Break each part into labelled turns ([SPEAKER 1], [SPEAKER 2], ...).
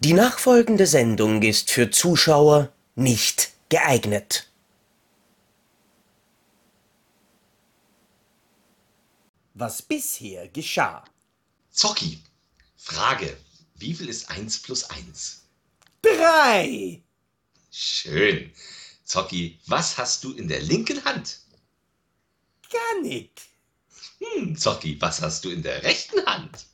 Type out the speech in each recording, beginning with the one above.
[SPEAKER 1] Die nachfolgende Sendung ist für Zuschauer nicht geeignet. Was bisher geschah.
[SPEAKER 2] Zocki, Frage. Wie viel ist 1 plus 1?
[SPEAKER 1] Drei!
[SPEAKER 2] Schön. Zocki, was hast du in der linken Hand?
[SPEAKER 1] Gar nicht.
[SPEAKER 2] Hm, Zocki, was hast du in der rechten Hand?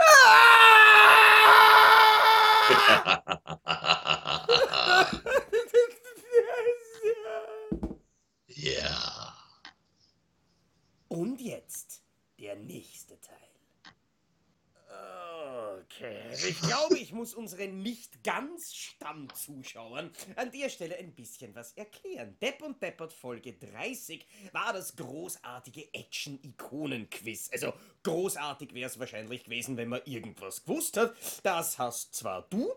[SPEAKER 2] ja.
[SPEAKER 1] Und jetzt der nächste Teil. Okay, ich glaube, ich muss unseren nicht ganz Stammzuschauern an der Stelle ein bisschen was erklären. Depp und Deppert Folge 30 war das großartige Action-Ikonen-Quiz. Also großartig wäre es wahrscheinlich gewesen, wenn man irgendwas gewusst hat. Das hast zwar du,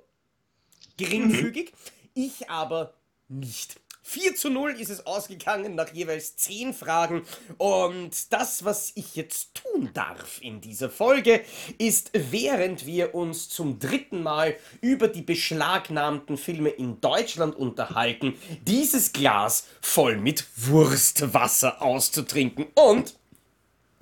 [SPEAKER 1] geringfügig, ich aber nicht. 4 zu 0 ist es ausgegangen nach jeweils 10 Fragen. Und das, was ich jetzt tun darf in dieser Folge, ist, während wir uns zum dritten Mal über die beschlagnahmten Filme in Deutschland unterhalten, dieses Glas voll mit Wurstwasser auszutrinken. Und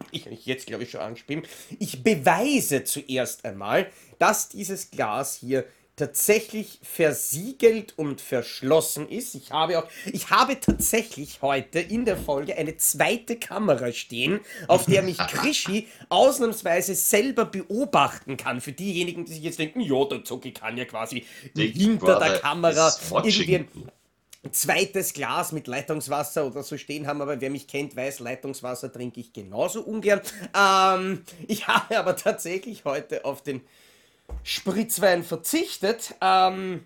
[SPEAKER 1] ich mich jetzt glaube ich schon angespielt, ich beweise zuerst einmal, dass dieses Glas hier tatsächlich versiegelt und verschlossen ist. Ich habe auch, ich habe tatsächlich heute in der Folge eine zweite Kamera stehen, auf der mich Krischi ausnahmsweise selber beobachten kann. Für diejenigen, die sich jetzt denken, ja, der Zucki kann ja quasi
[SPEAKER 2] Big
[SPEAKER 1] hinter der Kamera irgendwie ein zweites Glas mit Leitungswasser oder so stehen haben, aber wer mich kennt, weiß, Leitungswasser trinke ich genauso ungern. Ähm, ich habe aber tatsächlich heute auf den Spritzwein verzichtet. Ähm,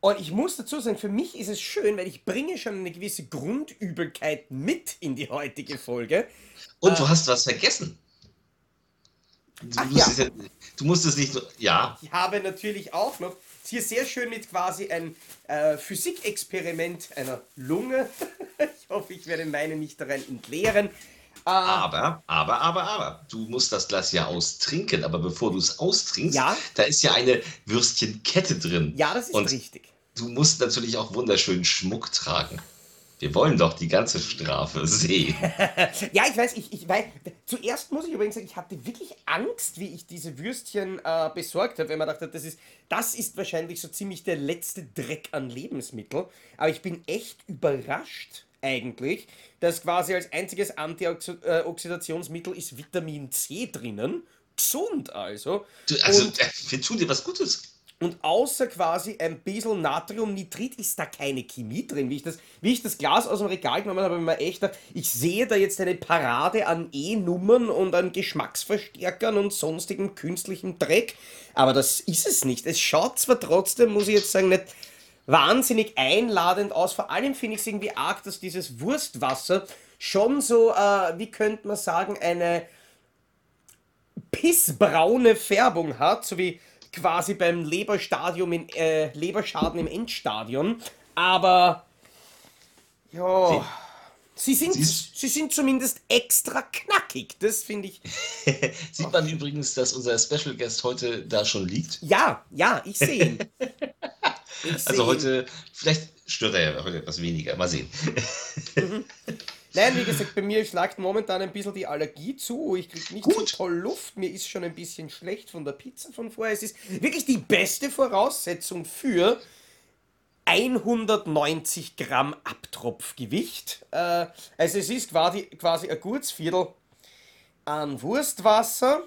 [SPEAKER 1] und ich muss dazu sagen, für mich ist es schön, weil ich bringe schon eine gewisse Grundübelkeit mit in die heutige Folge.
[SPEAKER 2] Und du hast was vergessen. Du,
[SPEAKER 1] Ach
[SPEAKER 2] musstest
[SPEAKER 1] ja.
[SPEAKER 2] ja. du musstest nicht so. Ja,
[SPEAKER 1] Ich habe natürlich auch noch hier sehr schön mit quasi ein äh, Physikexperiment einer Lunge. ich hoffe, ich werde meine nicht daran entleeren. Äh,
[SPEAKER 2] aber, aber, aber, aber. Du musst das Glas ja austrinken. Aber bevor du es austrinkst,
[SPEAKER 1] Ja.
[SPEAKER 2] da ist ja eine Würstchenkette drin.
[SPEAKER 1] ja, das ist
[SPEAKER 2] Und
[SPEAKER 1] richtig.
[SPEAKER 2] du musst natürlich auch wunderschönen Schmuck tragen. Wir wollen doch die ganze Strafe sehen.
[SPEAKER 1] Ja, ich weiß, ich, ich weiß. Zuerst muss ich übrigens sagen, ich hatte wirklich Angst, wie ich diese Würstchen äh, besorgt habe, weil man dachte, das ist, das ist wahrscheinlich so ziemlich der letzte Dreck an Lebensmittel. Aber ich bin echt überrascht, eigentlich, dass quasi als einziges Antioxidationsmittel ist Vitamin C drinnen. Gesund also.
[SPEAKER 2] Du, also,
[SPEAKER 1] Und-
[SPEAKER 2] äh, wir tun dir was Gutes.
[SPEAKER 1] Und außer quasi ein bisschen Natriumnitrit ist da keine Chemie drin. Wie ich das, wie ich das Glas aus dem Regal genommen habe, habe ich mir echt gedacht, ich sehe da jetzt eine Parade an E-Nummern und an Geschmacksverstärkern und sonstigem künstlichen Dreck. Aber das ist es nicht. Es schaut zwar trotzdem, muss ich jetzt sagen, nicht wahnsinnig einladend aus. Vor allem finde ich es irgendwie arg, dass dieses Wurstwasser schon so, äh, wie könnte man sagen, eine pissbraune Färbung hat, so wie quasi beim Leberstadium in, äh, Leberschaden im Endstadion. Aber ja, sie sind,
[SPEAKER 2] Siehst-
[SPEAKER 1] sie sind zumindest extra knackig. Das finde ich.
[SPEAKER 2] Sieht man übrigens, dass unser Special Guest heute da schon liegt.
[SPEAKER 1] Ja, ja, ich sehe ihn.
[SPEAKER 2] Also heute, vielleicht stört er ja heute etwas weniger. Mal sehen.
[SPEAKER 1] Nein, wie gesagt, bei mir schlagt momentan ein bisschen die Allergie zu. Ich kriege nicht
[SPEAKER 2] Gut.
[SPEAKER 1] so toll Luft. Mir ist schon ein bisschen schlecht von der Pizza von vorher. Es ist wirklich die beste Voraussetzung für 190 Gramm Abtropfgewicht. Äh, also es ist quasi, quasi ein gutes Viertel an Wurstwasser.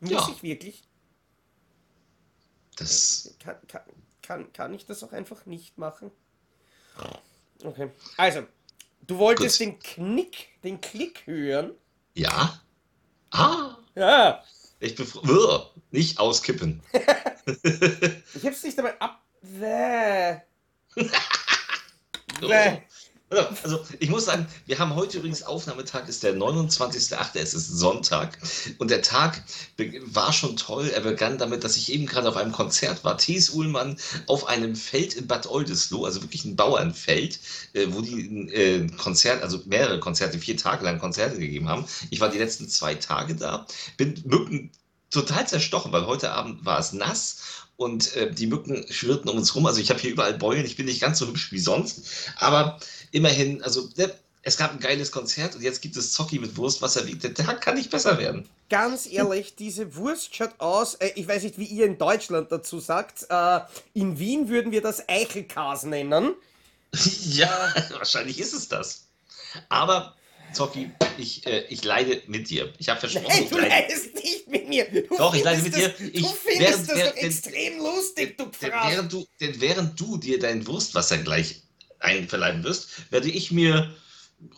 [SPEAKER 1] Muss
[SPEAKER 2] Ja.
[SPEAKER 1] ich wirklich?
[SPEAKER 2] Das,
[SPEAKER 1] Kann, kann, kann, kann ich das auch einfach nicht machen? Okay. Also, du wolltest
[SPEAKER 2] Gut.
[SPEAKER 1] den Knick, den Klick hören.
[SPEAKER 2] ja. Ah,
[SPEAKER 1] Ja.
[SPEAKER 2] ich befreue. Nicht auskippen.
[SPEAKER 1] Ich hab's nicht einmal ab. Bäh. Bäh.
[SPEAKER 2] Also, ich muss sagen, wir haben heute übrigens Aufnahmetag, ist der 29.8., es ist Sonntag. Und der Tag war schon toll. Er begann damit, dass ich eben gerade auf einem Konzert war. Thies Uhlmann auf einem Feld in Bad Oldesloe, also wirklich ein Bauernfeld, äh, wo die ein äh, Konzert, also mehrere Konzerte, vier Tage lang Konzerte gegeben haben. Ich war die letzten zwei Tage da, bin Mücken total zerstochen, weil heute Abend war es nass und äh, die Mücken schwirrten um uns rum. Also ich habe hier überall Beulen, ich bin nicht ganz so hübsch wie sonst, aber immerhin, also ne, es gab ein geiles Konzert und jetzt gibt es Zocki mit Wurstwasser. Der Tag kann nicht besser werden.
[SPEAKER 1] Ganz ehrlich, diese Wurst schaut aus, äh, ich weiß nicht, wie ihr in Deutschland dazu sagt, äh, in Wien würden wir das Eichelkas nennen.
[SPEAKER 2] ja, wahrscheinlich ist es das. Aber Zocki, ich, äh, ich leide mit dir. Ich habe versprochen,
[SPEAKER 1] Nein, du
[SPEAKER 2] leide.
[SPEAKER 1] leidest nicht mit mir. Du
[SPEAKER 2] Doch, ich leide mit dir.
[SPEAKER 1] das-
[SPEAKER 2] Ich-
[SPEAKER 1] du findest
[SPEAKER 2] während-
[SPEAKER 1] das doch
[SPEAKER 2] während-
[SPEAKER 1] extrem lustig, du
[SPEAKER 2] Denn
[SPEAKER 1] Fraß.
[SPEAKER 2] während, du, denn während du dir dein Wurstwasser gleich einverleiben wirst, werde ich mir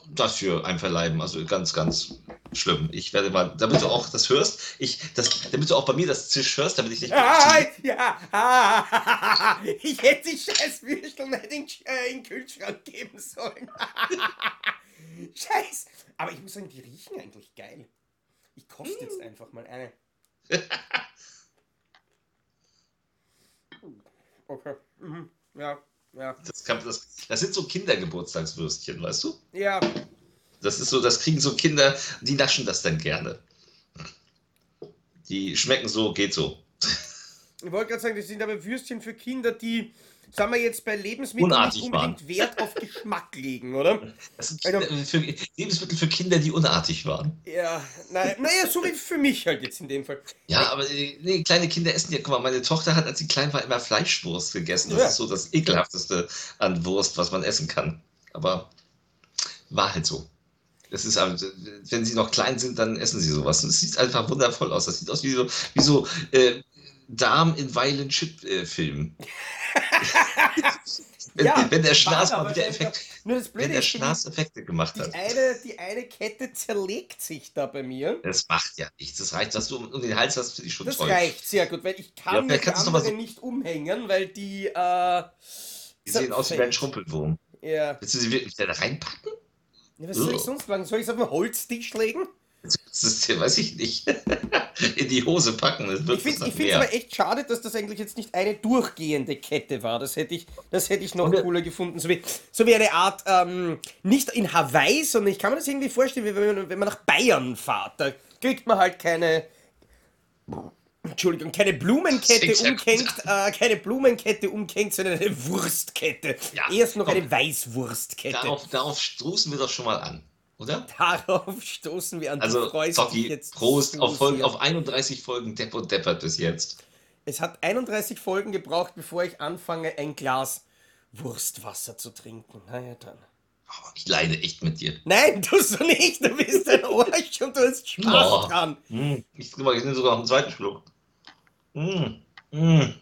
[SPEAKER 2] das hier einverleiben. Also ganz, ganz schlimm. Ich werde mal, damit du auch das hörst, ich, das, damit du auch bei mir das Zisch hörst, damit ich nicht.
[SPEAKER 1] Ah, ja, ah, ich hätte die scheiß Würstel nicht in, äh, in den Kühlschrank geben sollen. Scheiß. Aber ich muss sagen, die riechen eigentlich geil. Ich koste jetzt einfach mal eine. Okay. Mhm. Ja, ja.
[SPEAKER 2] Das, kann, das, das sind so Kindergeburtstagswürstchen, weißt du?
[SPEAKER 1] Ja,
[SPEAKER 2] Das ist so, das kriegen so Kinder, die naschen das dann gerne. Die schmecken so, geht so.
[SPEAKER 1] ich wollte gerade sagen, das sind aber Würstchen für Kinder, die, sagen wir jetzt, bei Lebensmitteln
[SPEAKER 2] Unartig
[SPEAKER 1] nicht unbedingt Wert auf Geschmack legen, oder?
[SPEAKER 2] Das sind
[SPEAKER 1] Also-
[SPEAKER 2] für, Lebensmittel für Kinder, die unartig waren.
[SPEAKER 1] Ja, naja, naja, so wie für mich halt jetzt in dem Fall.
[SPEAKER 2] Ja, aber äh, nee, kleine Kinder essen ja, guck mal, meine Tochter hat, als sie klein war, immer Fleischwurst gegessen. Das
[SPEAKER 1] Ja.
[SPEAKER 2] ist so das ekelhafteste an Wurst, was man essen kann. Aber war halt so. Das ist, aber, wenn sie noch klein sind, dann essen sie sowas. Und es sieht einfach wundervoll aus. Das sieht aus wie so, wie so äh, Darm in Violent Chip-Filmen. wenn,
[SPEAKER 1] Ja,
[SPEAKER 2] wenn der Schnaß mal wieder
[SPEAKER 1] einfach-
[SPEAKER 2] Effekt,
[SPEAKER 1] Nur das
[SPEAKER 2] wenn der Schnaß Effekte gemacht
[SPEAKER 1] die
[SPEAKER 2] hat.
[SPEAKER 1] eine, die eine Kette zerlegt sich da bei mir.
[SPEAKER 2] Das macht ja nichts. Das reicht, was du um, um den Hals hast, finde ich schon
[SPEAKER 1] Das
[SPEAKER 2] toll.
[SPEAKER 1] reicht sehr gut, weil ich
[SPEAKER 2] Ja,
[SPEAKER 1] kann
[SPEAKER 2] vielleicht
[SPEAKER 1] die andere
[SPEAKER 2] so-
[SPEAKER 1] nicht umhängen, weil die, äh,
[SPEAKER 2] Die sehen aus wie ein Schrumpelwurm.
[SPEAKER 1] Ja.
[SPEAKER 2] Willst du sie wirklich da reinpacken?
[SPEAKER 1] Ja, Was soll ich sonst machen? Soll ich es auf den Holztisch legen?
[SPEAKER 2] Das ist, ja, weiß ich nicht. In die Hose packen.
[SPEAKER 1] Ich finde es aber echt schade, dass das eigentlich jetzt nicht eine durchgehende Kette war. Das hätte ich, das hätte ich noch
[SPEAKER 2] Und,
[SPEAKER 1] cooler gefunden. So wie, so wie eine Art, ähm, nicht in Hawaii, sondern ich kann mir das irgendwie vorstellen, wie wenn man, wenn man nach Bayern fährt. Da kriegt man halt keine. Entschuldigung, keine Blumenkette umkenkt, äh, keine Blumenkette umkenkt, sondern eine Wurstkette.
[SPEAKER 2] Ja,
[SPEAKER 1] Erst noch
[SPEAKER 2] komm.
[SPEAKER 1] eine Weißwurstkette.
[SPEAKER 2] Darauf, darauf stoßen wir doch schon mal an, oder?
[SPEAKER 1] Darauf stoßen wir an.
[SPEAKER 2] Also, Zocki,
[SPEAKER 1] jetzt
[SPEAKER 2] Prost auf, Folgen, auf 31 Folgen Depp und Deppert bis jetzt.
[SPEAKER 1] Es hat 31 Folgen gebraucht, bevor ich anfange, ein Glas Wurstwasser zu trinken. Na ja, dann.
[SPEAKER 2] Oh, ich leide echt mit dir.
[SPEAKER 1] Nein, tust du nicht. Du bist ein Arsch und du hast Spaß
[SPEAKER 2] Oh.
[SPEAKER 1] dran.
[SPEAKER 2] Mm, ich, nehme sogar noch einen zweiten Schluck. Mm, mm.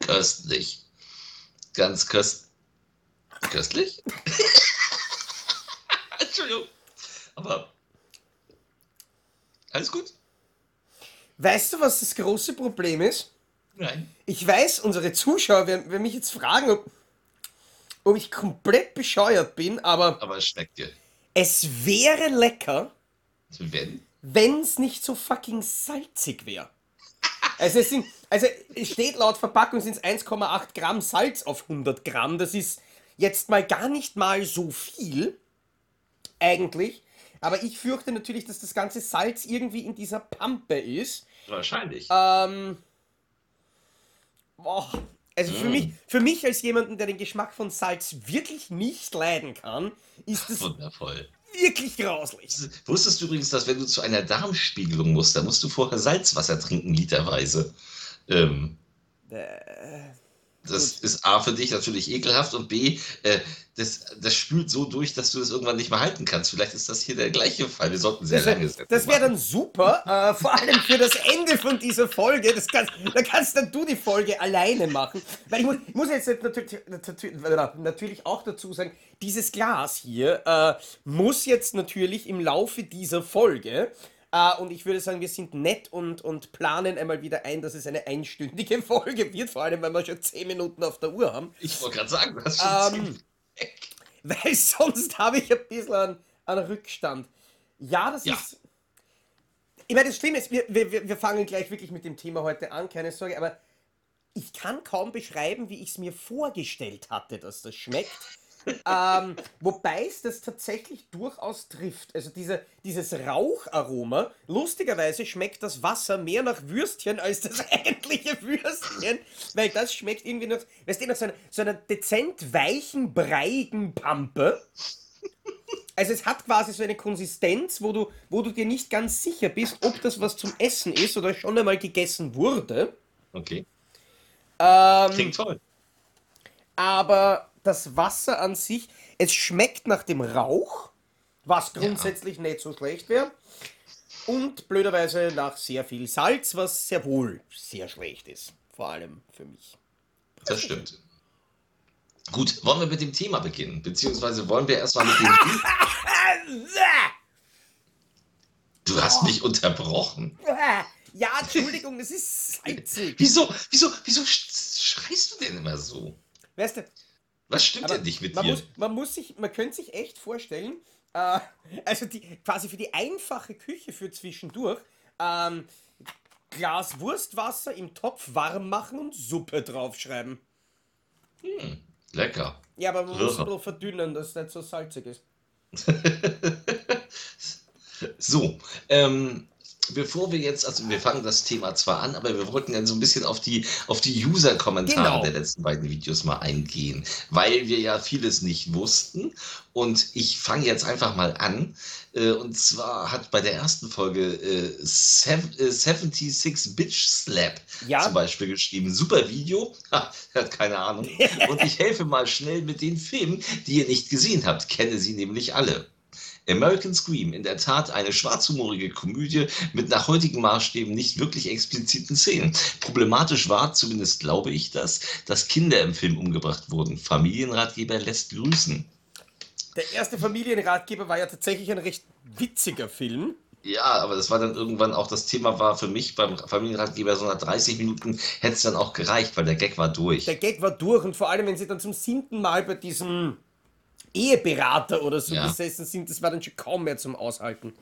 [SPEAKER 2] Köstlich. Ganz köst köstlich? Entschuldigung. Aber alles gut?
[SPEAKER 1] Weißt du, was das große Problem ist?
[SPEAKER 2] Nein.
[SPEAKER 1] Ich weiß, unsere Zuschauer werden, werden mich jetzt fragen, ob, ob ich komplett bescheuert bin, aber
[SPEAKER 2] Aber es schmeckt dir.
[SPEAKER 1] es wäre lecker,
[SPEAKER 2] Wenn?
[SPEAKER 1] wenn es nicht so fucking salzig wäre. Also es sind, also es steht laut Verpackung sind es 1,8 Gramm Salz auf 100 Gramm. Das ist jetzt mal gar nicht mal so viel, eigentlich. Aber ich fürchte natürlich, dass das ganze Salz irgendwie in dieser Pampe ist.
[SPEAKER 2] Wahrscheinlich.
[SPEAKER 1] Ähm, boah, also für
[SPEAKER 2] Mm.
[SPEAKER 1] mich, für mich als jemanden, der den Geschmack von Salz wirklich nicht leiden kann, ist es
[SPEAKER 2] Wundervoll.
[SPEAKER 1] wirklich grauslich.
[SPEAKER 2] Wusstest du übrigens, dass wenn du zu einer Darmspiegelung musst, dann musst du vorher Salzwasser trinken, literweise. Ähm,
[SPEAKER 1] Äh,
[SPEAKER 2] das ist A für dich natürlich ekelhaft und B, äh, das, das spült so durch, dass du das irgendwann nicht mehr halten kannst. Vielleicht ist das hier der gleiche Fall. Wir sollten sehr
[SPEAKER 1] Das,
[SPEAKER 2] lange Sätze
[SPEAKER 1] das wäre dann super, äh, vor allem für das Ende von dieser Folge. Das kannst, da kannst dann du die Folge alleine machen. Weil ich muss, ich muss jetzt natürlich, natürlich, natürlich auch dazu sagen, dieses Glas hier äh, muss jetzt natürlich im Laufe dieser Folge, äh, und ich würde sagen, wir sind nett und, und planen einmal wieder ein, dass es eine einstündige Folge wird, vor allem, weil wir schon 10 Minuten auf der Uhr haben.
[SPEAKER 2] Ich wollte gerade sagen, hast schon
[SPEAKER 1] Ähm, weil sonst habe ich ein bisschen einen, einen Rückstand. Ja, das
[SPEAKER 2] Ja.
[SPEAKER 1] ist. Ich meine, das Schlimme ist, wir, wir, wir fangen gleich wirklich mit dem Thema heute an, keine Sorge, aber ich kann kaum beschreiben, wie ich es mir vorgestellt hatte, dass das schmeckt. Ähm, wobei es das tatsächlich durchaus trifft. Also diese, dieses Raucharoma, lustigerweise schmeckt das Wasser mehr nach Würstchen als das eigentliche Würstchen, weil das schmeckt irgendwie nach, weißt du, nach so einer, so einer dezent weichen, breiigen Pampe. Also es hat quasi so eine Konsistenz, wo du, wo du dir nicht ganz sicher bist, ob das was zum Essen ist oder schon einmal gegessen wurde.
[SPEAKER 2] Okay.
[SPEAKER 1] Ähm,
[SPEAKER 2] Klingt toll.
[SPEAKER 1] aber das Wasser an sich, es schmeckt nach dem Rauch, was grundsätzlich nicht so schlecht wäre. Und blöderweise nach sehr viel Salz, was sehr wohl sehr schlecht ist. Vor allem für mich.
[SPEAKER 2] Das stimmt. Gut, wollen wir mit dem Thema beginnen? Beziehungsweise wollen wir erstmal mit dem. Du hast mich unterbrochen.
[SPEAKER 1] Ja, Entschuldigung, es ist salzig.
[SPEAKER 2] Wieso, wieso, wieso sch- schreist du denn immer so?
[SPEAKER 1] Weißt du,
[SPEAKER 2] Was stimmt denn nicht mit
[SPEAKER 1] man
[SPEAKER 2] dir?
[SPEAKER 1] muss, man muss sich, man könnte sich echt vorstellen, äh, also die, quasi für die einfache Küche für zwischendurch, ähm, Glas Wurstwasser im Topf warm machen und Suppe draufschreiben.
[SPEAKER 2] Lecker.
[SPEAKER 1] Ja, aber man muss ein bisschen verdünnen, dass es nicht so salzig ist.
[SPEAKER 2] So, ähm, bevor wir jetzt, also wir fangen das Thema zwar an, aber wir wollten dann so ein bisschen auf die, auf die User-Kommentare
[SPEAKER 1] Genau.
[SPEAKER 2] der letzten beiden Videos mal eingehen, weil wir ja vieles nicht wussten. Und ich fange jetzt einfach mal an. Äh, und zwar hat bei der ersten Folge äh, Sev- äh, 76 Bitch Slap
[SPEAKER 1] Ja.
[SPEAKER 2] zum Beispiel geschrieben. Super Video. Ha, er hat keine Ahnung. Und ich helfe mal schnell mit den Filmen, die ihr nicht gesehen habt. Kenne sie nämlich alle. American Scream, in der Tat eine schwarzhumorige Komödie mit nach heutigen Maßstäben nicht wirklich expliziten Szenen. Problematisch war, zumindest glaube ich das, dass Kinder im Film umgebracht wurden. Familienratgeber lässt grüßen.
[SPEAKER 1] Der erste Familienratgeber war ja tatsächlich ein recht witziger Film.
[SPEAKER 2] Ja, aber das war dann irgendwann auch das Thema war für mich beim Familienratgeber so nach 30 Minuten hätte es dann auch gereicht, weil der Gag war durch.
[SPEAKER 1] Der Gag war durch und vor allem, wenn sie dann zum siebten Mal bei diesem Eheberater oder so
[SPEAKER 2] Ja.
[SPEAKER 1] gesessen sind, das war dann schon kaum mehr zum Aushalten.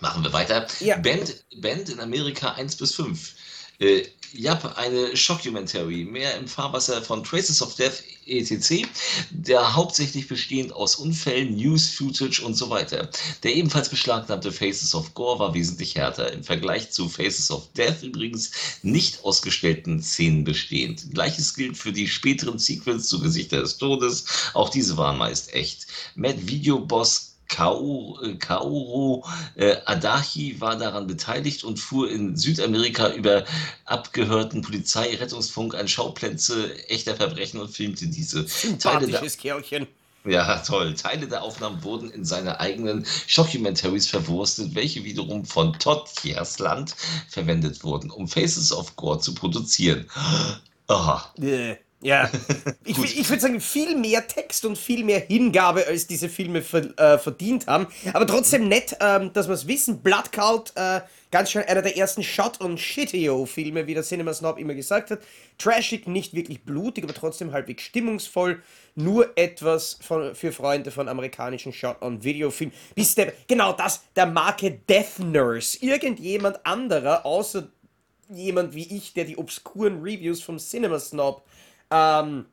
[SPEAKER 2] Machen wir weiter.
[SPEAKER 1] Ja.
[SPEAKER 2] Band, Band in Amerika 1 bis 5. Äh, Jap, eine Shockumentary, mehr im Fahrwasser von Traces of Death etc., der hauptsächlich bestehend aus Unfällen, News, Footage und so weiter. Der ebenfalls beschlagnahmte Faces of Gore war wesentlich härter. Im Vergleich zu Faces of Death übrigens nicht ausgestellten Szenen bestehend. Gleiches gilt für die späteren Sequels zu Gesichter des Todes. Auch diese waren meist echt. Mad Video Boss Kaoru äh, Adachi war daran beteiligt und fuhr in Südamerika über abgehörten Polizei, Rettungsfunk an Schauplätze echter Verbrechen und filmte diese. Teile der,
[SPEAKER 1] Sympathisches Kerlchen.
[SPEAKER 2] ja, toll. Teile der Aufnahmen wurden in seine eigenen Shockumentaries verwurstet, welche wiederum von Todd Kiersland verwendet wurden, um Faces of Gore zu produzieren. Aha.
[SPEAKER 1] Äh, Ja, ich, ich würde sagen, viel mehr Text und viel mehr Hingabe, als diese Filme ver, äh, verdient haben. Aber trotzdem nett, ähm, dass wir es wissen. Blood Cult, äh, ganz schön einer der ersten Shot- und Shitio-Filme, wie der Cinema Snob immer gesagt hat. Trashig, nicht wirklich blutig, aber trotzdem halbwegs stimmungsvoll. Nur etwas von, für Freunde von amerikanischen Shot-on-Video-Filmen. Bis der, genau das, der Marke Death Nurse. Irgendjemand anderer, außer jemand wie ich, der die obskuren Reviews vom Cinema Snob ähm,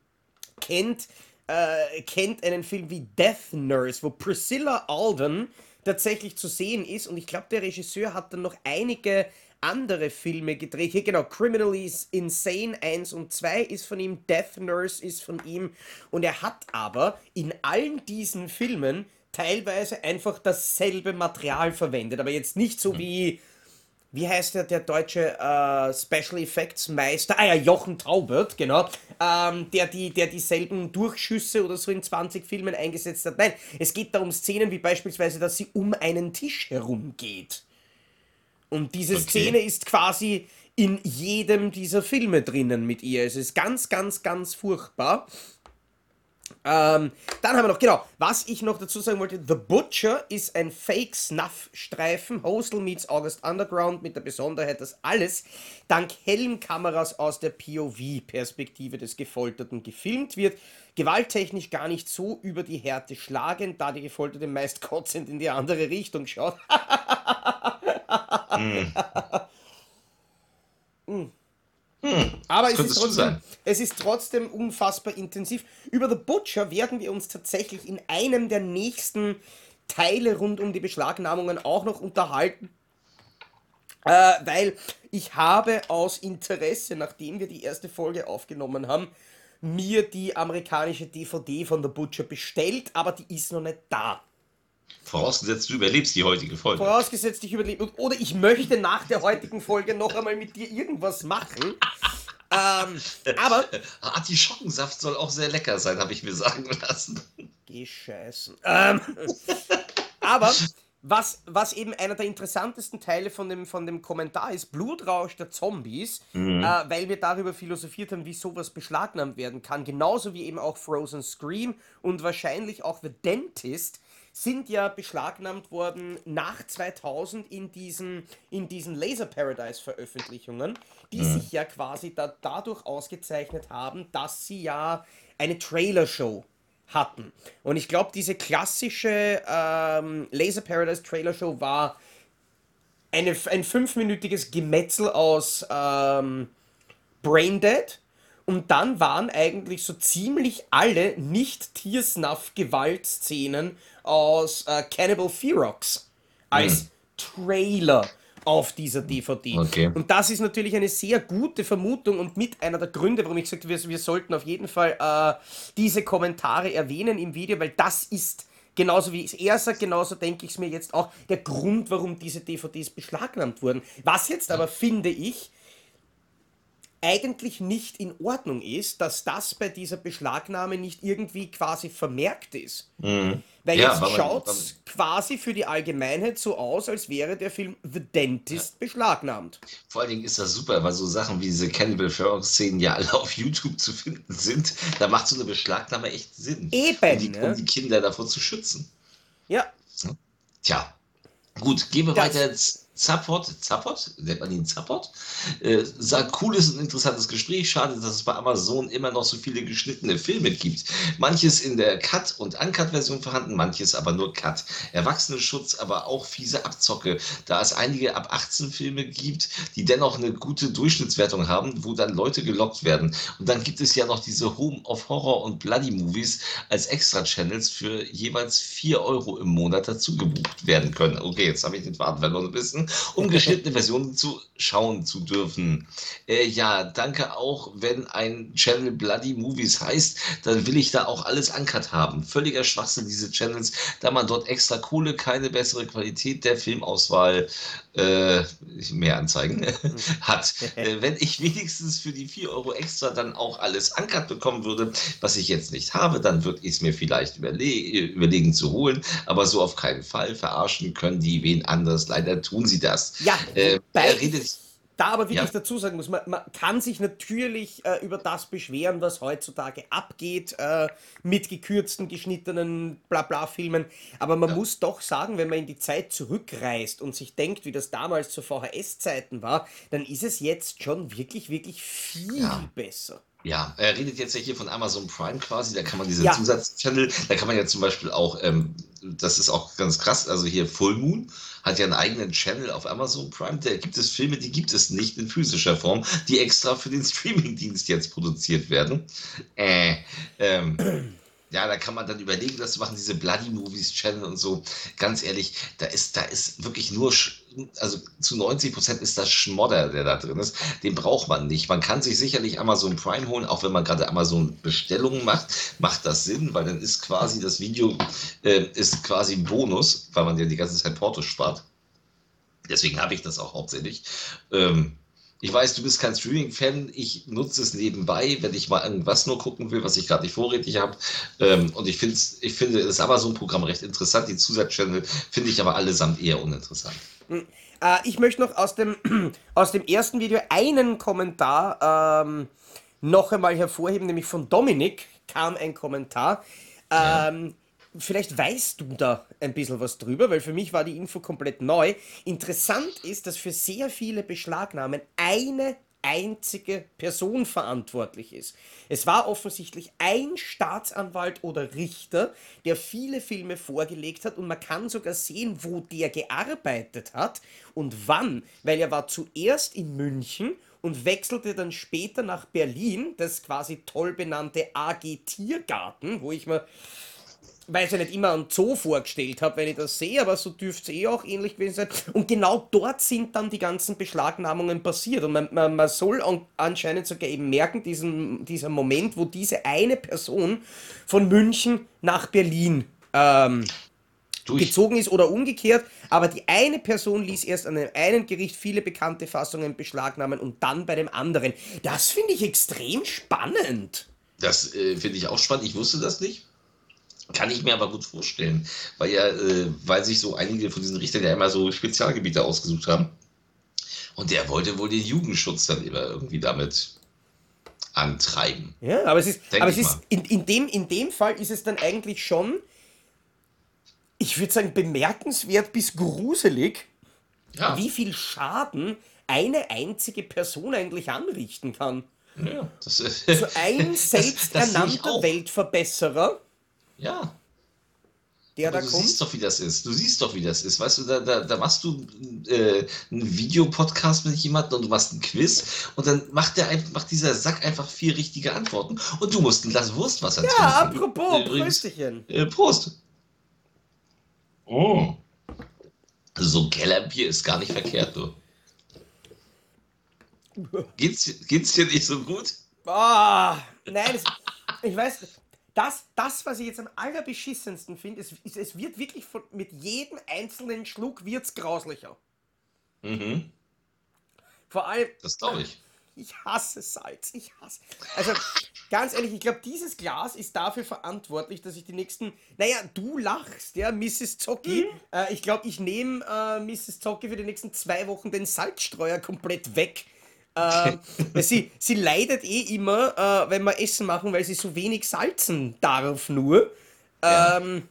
[SPEAKER 1] kennt, äh, kennt einen Film wie Death Nurse, wo Priscilla Alden tatsächlich zu sehen ist. Und ich glaube, der Regisseur hat dann noch einige andere Filme gedreht. Hier genau, Criminally Insane 1 und 2 ist von ihm, Death Nurse ist von ihm. Und er hat aber in allen diesen Filmen teilweise einfach dasselbe Material verwendet. Aber jetzt nicht so wie wie heißt der, der deutsche äh, Special Effects Meister? Ah ja, Jochen Taubert, genau. Ähm, der, die, der dieselben Durchschüsse oder so in 20 Filmen eingesetzt hat. Nein, es geht da um Szenen wie beispielsweise, dass sie um einen Tisch herumgeht. Und diese
[SPEAKER 2] Okay.
[SPEAKER 1] Szene ist quasi in jedem dieser Filme drinnen mit ihr. Es ist ganz, ganz, ganz furchtbar. Ähm, dann haben wir noch, genau, was ich noch dazu sagen wollte, The Butcher ist ein Fake-Snuff-Streifen, Hostel meets August Underground, mit der Besonderheit, dass alles dank Helmkameras aus der POV-Perspektive des Gefolterten gefilmt wird. Gewalttechnisch gar nicht so über die Härte schlagend, da die Gefolterte meist kotzend in die andere Richtung schaut. mm. Mm. Hm, Aber es ist, trotzdem, es ist trotzdem unfassbar intensiv. Über The Butcher werden wir uns tatsächlich in einem der nächsten Teile rund um die Beschlagnahmungen auch noch unterhalten. Äh, weil ich habe aus Interesse, nachdem wir die erste Folge aufgenommen haben, mir die amerikanische DVD von The Butcher bestellt, aber die ist noch nicht da.
[SPEAKER 2] Vorausgesetzt, du überlebst die heutige Folge.
[SPEAKER 1] Vorausgesetzt, ich überlebe. Oder ich möchte nach der heutigen Folge noch einmal mit dir irgendwas machen. ähm, aber.
[SPEAKER 2] Artischockensaft soll auch sehr lecker sein, habe ich mir sagen lassen.
[SPEAKER 1] Geh scheißen. Ähm, aber. Was, was eben einer der interessantesten Teile von dem, von dem Kommentar ist, Blutrausch der Zombies, mhm. äh, weil wir darüber philosophiert haben, wie sowas beschlagnahmt werden kann. Genauso wie eben auch Frozen Scream und wahrscheinlich auch The Dentist, sind ja beschlagnahmt worden nach 2000 in diesen, in diesen Laser Paradise Veröffentlichungen, die mhm. sich ja quasi da, dadurch ausgezeichnet haben, dass sie ja eine Trailer-Show hatten. Und ich glaube, diese klassische ähm, Laser Paradise Trailer Show war eine, ein fünfminütiges Gemetzel aus ähm, Braindead und dann waren eigentlich so ziemlich alle nicht-Tiersnuff-Gewaltszenen aus äh, Cannibal Ferox als hm. Trailer auf dieser DVD. Okay. Und das ist natürlich eine sehr gute Vermutung und mit einer der Gründe, warum ich sagte, wir, wir sollten auf jeden Fall äh, diese Kommentare erwähnen im Video, weil das ist genauso wie es er sagt, genauso denke ich es mir jetzt auch, der Grund, warum diese DVDs beschlagnahmt wurden. Was jetzt aber, finde ich, eigentlich nicht in Ordnung ist, dass das bei dieser Beschlagnahme nicht irgendwie quasi vermerkt ist. Mhm. Weil ja, jetzt schaut es quasi für die Allgemeinheit so aus, als wäre der Film The Dentist ja. beschlagnahmt.
[SPEAKER 2] Vor allen Dingen ist das super, weil so Sachen wie diese Cannibal Ferox-Szenen ja alle auf YouTube zu finden sind. Da macht so eine Beschlagnahme echt Sinn.
[SPEAKER 1] Eben.
[SPEAKER 2] Um die, um die Kinder davor zu schützen.
[SPEAKER 1] Ja.
[SPEAKER 2] Tja. Gut, gehen wir das, weiter jetzt Zapport, Zapport, nennt man ihn Zapport, äh, sagt, cooles und interessantes Gespräch. Schade, dass es bei Amazon immer noch so viele geschnittene Filme gibt. Manches in der Cut- und Uncut-Version vorhanden, manches aber nur Cut. Erwachsenenschutz, aber auch fiese Abzocke, da es einige ab 18 Filme gibt, die dennoch eine gute Durchschnittswertung haben, wo dann Leute gelockt werden. Und dann gibt es ja noch diese Home of Horror und Bloody Movies als Extra-Channels für jeweils 4 Euro im Monat dazu gebucht werden können. Okay, jetzt habe ich den Faden verloren ein bisschen um geschnittene Versionen zu schauen zu dürfen. Äh, ja, danke auch, wenn ein Channel Bloody Movies heißt, dann will ich da auch alles ankert haben. Völliger Schwachsinn, diese Channels, da man dort extra Kohle, keine bessere Qualität der Filmauswahl, äh, mehr Anzeigen, hat. Äh, wenn ich wenigstens für die 4 Euro extra dann auch alles ankert bekommen würde, was ich jetzt nicht habe, dann würde ich es mir vielleicht überle überlegen zu holen, aber so auf keinen Fall verarschen können die wen anders. Leider tun sie das.
[SPEAKER 1] Ja, äh, er redet da aber wirklich ja. dazu sagen muss, man, man kann sich natürlich äh, über das beschweren, was heutzutage abgeht äh, mit gekürzten, geschnittenen Blabla-Filmen. Aber man ja. muss doch sagen, wenn man in die Zeit zurückreist und sich denkt, wie das damals zu VHS-Zeiten war, dann ist es jetzt schon wirklich, wirklich viel ja. besser.
[SPEAKER 2] Ja, er redet jetzt ja hier von Amazon Prime quasi, da kann man diese ja. Zusatzchannel, da kann man ja zum Beispiel auch, ähm, das ist auch ganz krass, also hier Full Moon hat ja einen eigenen Channel auf Amazon Prime, da gibt es Filme, die gibt es nicht in physischer Form, die extra für den Streamingdienst jetzt produziert werden. Äh, ähm, ja, da kann man dann überlegen, das zu machen, diese Bloody Movies Channel und so. Ganz ehrlich, da ist, da ist wirklich nur, also zu 90 Prozent ist das Schmodder, der da drin ist. Den braucht man nicht. Man kann sich sicherlich Amazon Prime holen, auch wenn man gerade Amazon Bestellungen macht, macht das Sinn, weil dann ist quasi das Video, äh, ist quasi ein Bonus, weil man ja die ganze Zeit Porto spart. Deswegen habe ich das auch hauptsächlich. Ähm, ich weiß, du bist kein Streaming-Fan. Ich nutze es nebenbei, wenn ich mal irgendwas nur gucken will, was ich gerade nicht vorrätig habe. Ähm, und ich, ich finde das Amazon-Programm recht interessant. Die Zusatzchannel finde ich aber allesamt eher uninteressant.
[SPEAKER 1] Hm. Äh, ich möchte noch aus dem, aus dem ersten Video einen Kommentar ähm, noch einmal hervorheben, nämlich von Dominik. kam ein Kommentar. Ähm, vielleicht weißt du da ein bisschen was drüber, weil für mich war die Info komplett neu. Interessant ist, dass für sehr viele Beschlagnahmen eine einzige Person verantwortlich ist. Es war offensichtlich ein Staatsanwalt oder Richter, der viele Filme vorgelegt hat und man kann sogar sehen, wo der gearbeitet hat und wann, weil er war zuerst in München und wechselte dann später nach Berlin, das quasi toll benannte AG Tiergarten, wo ich mir weil ich ja nicht immer einen Zoo vorgestellt habe, wenn ich das sehe, aber so dürfte es eh auch ähnlich gewesen sein. Und genau dort sind dann die ganzen Beschlagnahmungen passiert. Und man, man, man soll an, anscheinend sogar eben merken, diesen, dieser Moment, wo diese eine Person von München nach Berlin ähm, gezogen ist oder umgekehrt, aber die eine Person ließ erst an dem einen Gericht viele bekannte Fassungen beschlagnahmen und dann bei dem anderen. Das finde ich extrem spannend.
[SPEAKER 2] Das äh, finde ich auch spannend. Ich wusste das nicht. Kann ich mir aber gut vorstellen, weil ja, äh, weil sich so einige von diesen Richtern ja immer so Spezialgebiete ausgesucht haben. Und der wollte wohl den Jugendschutz dann immer irgendwie damit antreiben.
[SPEAKER 1] Ja, aber es ist, aber es ist in, in, dem, in dem Fall ist es dann eigentlich schon, ich würde sagen, bemerkenswert bis gruselig, ja. wie viel Schaden eine einzige Person eigentlich anrichten kann. Ja, das ist, so ein selbsternannter Weltverbesserer
[SPEAKER 2] ja. Der Aber da du kommt. siehst doch, wie das ist. Du siehst doch, wie das ist. Weißt du, da, da, da machst du äh, einen Videopodcast mit jemandem und du machst ein Quiz und dann macht, der, macht dieser Sack einfach vier richtige Antworten und du musst ein Glas Wurstwasser
[SPEAKER 1] trinken. Ja, apropos, Prösterchen.
[SPEAKER 2] Äh, Prost. Oh. So Kellerbier ist gar nicht verkehrt, du. Geht's, geht's dir nicht so gut?
[SPEAKER 1] Ah, nein, das, ich weiß, das, das, was ich jetzt am allerbeschissensten finde, ist, ist, es wird wirklich von, mit jedem einzelnen Schluck wird's grauslicher. Mhm. Vor allem.
[SPEAKER 2] Das glaube ich.
[SPEAKER 1] Ich hasse Salz. Ich hasse. Also, ganz ehrlich, ich glaube, dieses Glas ist dafür verantwortlich, dass ich die nächsten. Naja, du lachst, ja, Mrs. Zocki. Mhm. Äh, ich glaube, ich nehme äh, Mrs. Zocki für die nächsten zwei Wochen den Salzstreuer komplett weg äh, sie, sie leidet eh immer, äh, wenn wir Essen machen, weil sie so wenig salzen darf nur. Ja. Ähm,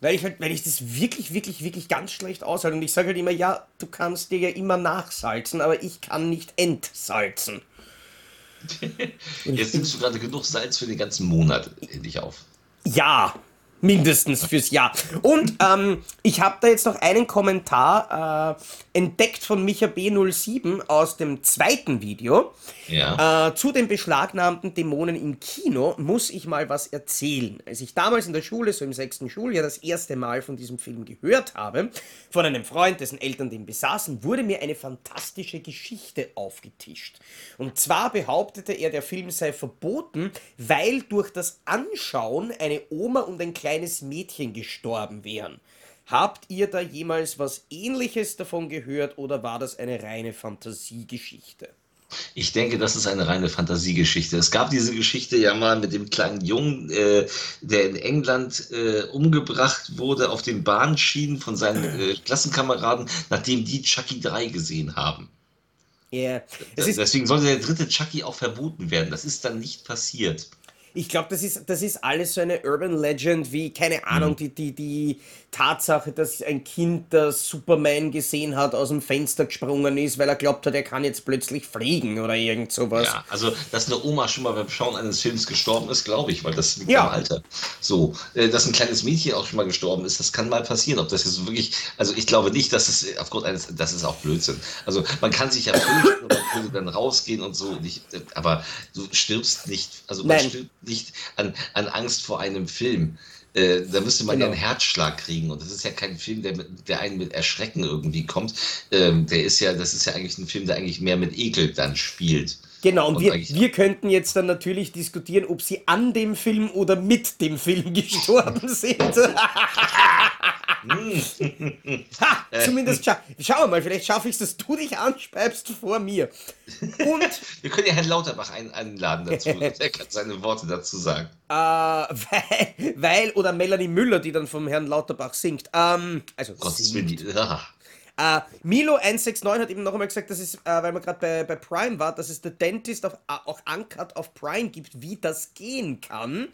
[SPEAKER 1] weil ich halt, weil ich das wirklich, wirklich, wirklich ganz schlecht aushalte. Und ich sage halt immer, ja, du kannst dir ja immer nachsalzen, aber ich kann nicht entsalzen.
[SPEAKER 2] Jetzt nimmst du gerade genug Salz für den ganzen Monat in dich auf.
[SPEAKER 1] Ja, Mindestens fürs Jahr. Und ähm, ich habe da jetzt noch einen Kommentar äh, entdeckt von Micha B07 aus dem zweiten Video. Ja. Äh, zu den beschlagnahmten Dämonen im Kino muss ich mal was erzählen. Als ich damals in der Schule, so im sechsten Schuljahr, das erste Mal von diesem Film gehört habe, von einem Freund, dessen Eltern den besaßen, wurde mir eine fantastische Geschichte aufgetischt. Und zwar behauptete er, der Film sei verboten, weil durch das Anschauen eine Oma und ein kleines kleines Mädchen gestorben wären. Habt ihr da jemals was ähnliches davon gehört oder war das eine reine Fantasiegeschichte?
[SPEAKER 2] Ich denke, das ist eine reine Fantasiegeschichte. Es gab diese Geschichte ja mal mit dem kleinen Jungen, äh, der in England äh, umgebracht wurde auf den Bahnschienen von seinen äh, Klassenkameraden, nachdem die Chucky 3 gesehen haben. Yeah. Deswegen sollte der dritte Chucky auch verboten werden. Das ist dann nicht passiert.
[SPEAKER 1] Ich glaube, das ist, das ist alles so eine Urban Legend, wie, keine Ahnung, mhm. die, die, die Tatsache, dass ein Kind das Superman gesehen hat, aus dem Fenster gesprungen ist, weil er glaubt hat, er kann jetzt plötzlich fliegen oder irgend sowas. Ja,
[SPEAKER 2] also, dass eine Oma schon mal beim Schauen eines Films gestorben ist, glaube ich, weil das liegt ja. im Alter. So, äh, dass ein kleines Mädchen auch schon mal gestorben ist, das kann mal passieren. Ob das jetzt wirklich, also ich glaube nicht, dass es aufgrund eines, das ist auch Blödsinn. Also, man kann sich ja fürchten und dann rausgehen und so, nicht, aber du stirbst nicht, also man Nein. stirbt nicht an, an Angst vor einem Film. Äh, da müsste man genau. ja einen Herzschlag kriegen. Und das ist ja kein Film, der, mit, der einen mit Erschrecken irgendwie kommt. Ähm, der ist ja, das ist ja eigentlich ein Film, der eigentlich mehr mit Ekel dann spielt.
[SPEAKER 1] Genau, und, und wir, wir könnten jetzt dann natürlich diskutieren, ob sie an dem Film oder mit dem Film gestorben sind. ha, zumindest scha schau mal, vielleicht schaffe ich es, dass du dich anspeibst vor mir.
[SPEAKER 2] Und wir können ja Herrn Lauterbach ein einladen dazu. er kann seine Worte dazu sagen.
[SPEAKER 1] Äh, weil, weil, oder Melanie Müller, die dann vom Herrn Lauterbach singt. Ähm, also
[SPEAKER 2] Gott singt. Ja.
[SPEAKER 1] Äh, Milo169 hat eben noch einmal gesagt, dass es, äh, weil man gerade bei, bei Prime war, dass es The Dentist auf, äh, auch Uncut auf Prime gibt, wie das gehen kann.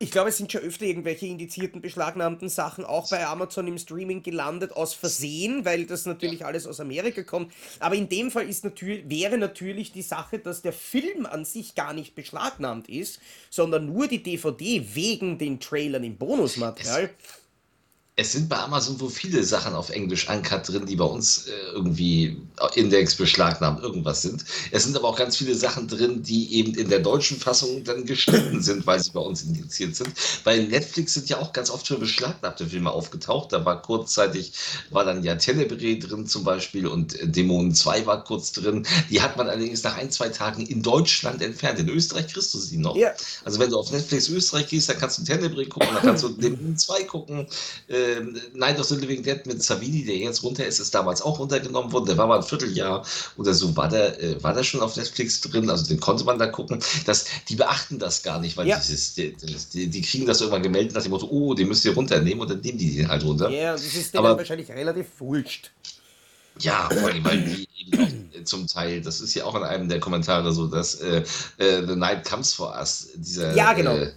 [SPEAKER 1] Ich glaube, es sind schon öfter irgendwelche indizierten, beschlagnahmten Sachen auch bei Amazon im Streaming gelandet, aus Versehen, weil das natürlich alles aus Amerika kommt. Aber in dem Fall ist natürlich, wäre natürlich die Sache, dass der Film an sich gar nicht beschlagnahmt ist, sondern nur die DVD wegen den Trailern im Bonusmaterial. Es
[SPEAKER 2] sind bei Amazon wohl viele Sachen auf Englisch uncut drin, die bei uns äh, irgendwie Index beschlagnahmt irgendwas sind. Es sind aber auch ganz viele Sachen drin, die eben in der deutschen Fassung dann geschnitten sind, weil sie bei uns indiziert sind. Bei Netflix sind ja auch ganz oft schon beschlagnahmte Filme aufgetaucht. Da war kurzzeitig, war dann ja Tenebre drin zum Beispiel und Dämonen 2 war kurz drin. Die hat man allerdings nach ein, zwei Tagen in Deutschland entfernt. In Österreich kriegst du sie noch. Ja. Also wenn du auf Netflix Österreich gehst, dann kannst du Tenebre gucken, dann kannst du Dämonen 2 gucken. Äh, äh, Night of the Living Dead mit Savini, der jetzt runter ist, ist damals auch runtergenommen worden. Der war mal ein Vierteljahr oder so, war der, äh, war der schon auf Netflix drin, also den konnte man da gucken. Das, die beachten das gar nicht, weil ja. dieses, die, die, die, kriegen das irgendwann gemeldet nach dem Motto, oh, den müsst ihr runternehmen und dann nehmen die den halt runter.
[SPEAKER 1] Ja, das ist denen Aber, wahrscheinlich relativ wurscht.
[SPEAKER 2] Ja, vor allem, weil die eben auch zum Teil, das ist ja auch in einem der Kommentare so, dass äh, äh, The Night Comes for Us, dieser
[SPEAKER 1] ja, genau.
[SPEAKER 2] äh,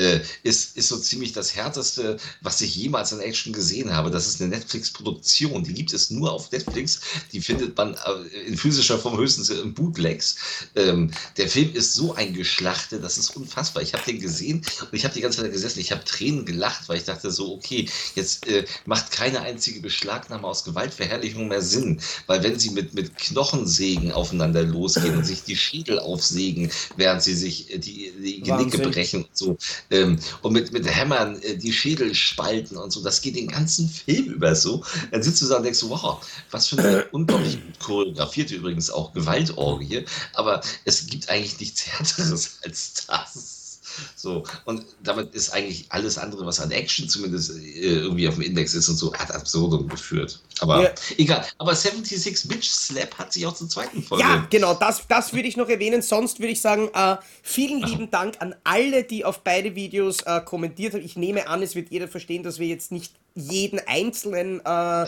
[SPEAKER 2] äh, ist, ist so ziemlich das Härteste, was ich jemals an Action gesehen habe. Das ist eine Netflix-Produktion. Die gibt es nur auf Netflix. Die findet man äh, in physischer Form höchstens in Bootlegs. Ähm, der Film ist so eingeschlachtet, das ist unfassbar. Ich habe den gesehen und ich habe die ganze Zeit gesessen. Ich habe Tränen gelacht, weil ich dachte so, okay, jetzt äh, macht keine einzige Beschlagnahme aus Gewaltverherrlichung mehr Sinn. Weil wenn sie mit, mit Knochensägen aufeinander losgehen und sich die Schädel aufsägen, während sie sich äh, die, die Genicke brechen und so, ähm, und mit, mit Hämmern äh, die Schädel spalten und so. Das geht den ganzen Film über so. Dann sitzt du da und denkst, wow, was für eine unglaublich choreografierte übrigens auch Gewaltorgie. Aber es gibt eigentlich nichts Härteres als das. So, und damit ist eigentlich alles andere, was an Action zumindest äh, irgendwie auf dem Index ist und so, ad absurdum geführt. Aber ja. egal. Aber 76 Bitch Slap hat sich auch zur zweiten Folge.
[SPEAKER 1] Ja, genau, das, das würde ich noch erwähnen. Sonst würde ich sagen, äh, vielen lieben Aha. Dank an alle, die auf beide Videos äh, kommentiert haben. Ich nehme an, es wird jeder verstehen, dass wir jetzt nicht jeden einzelnen äh,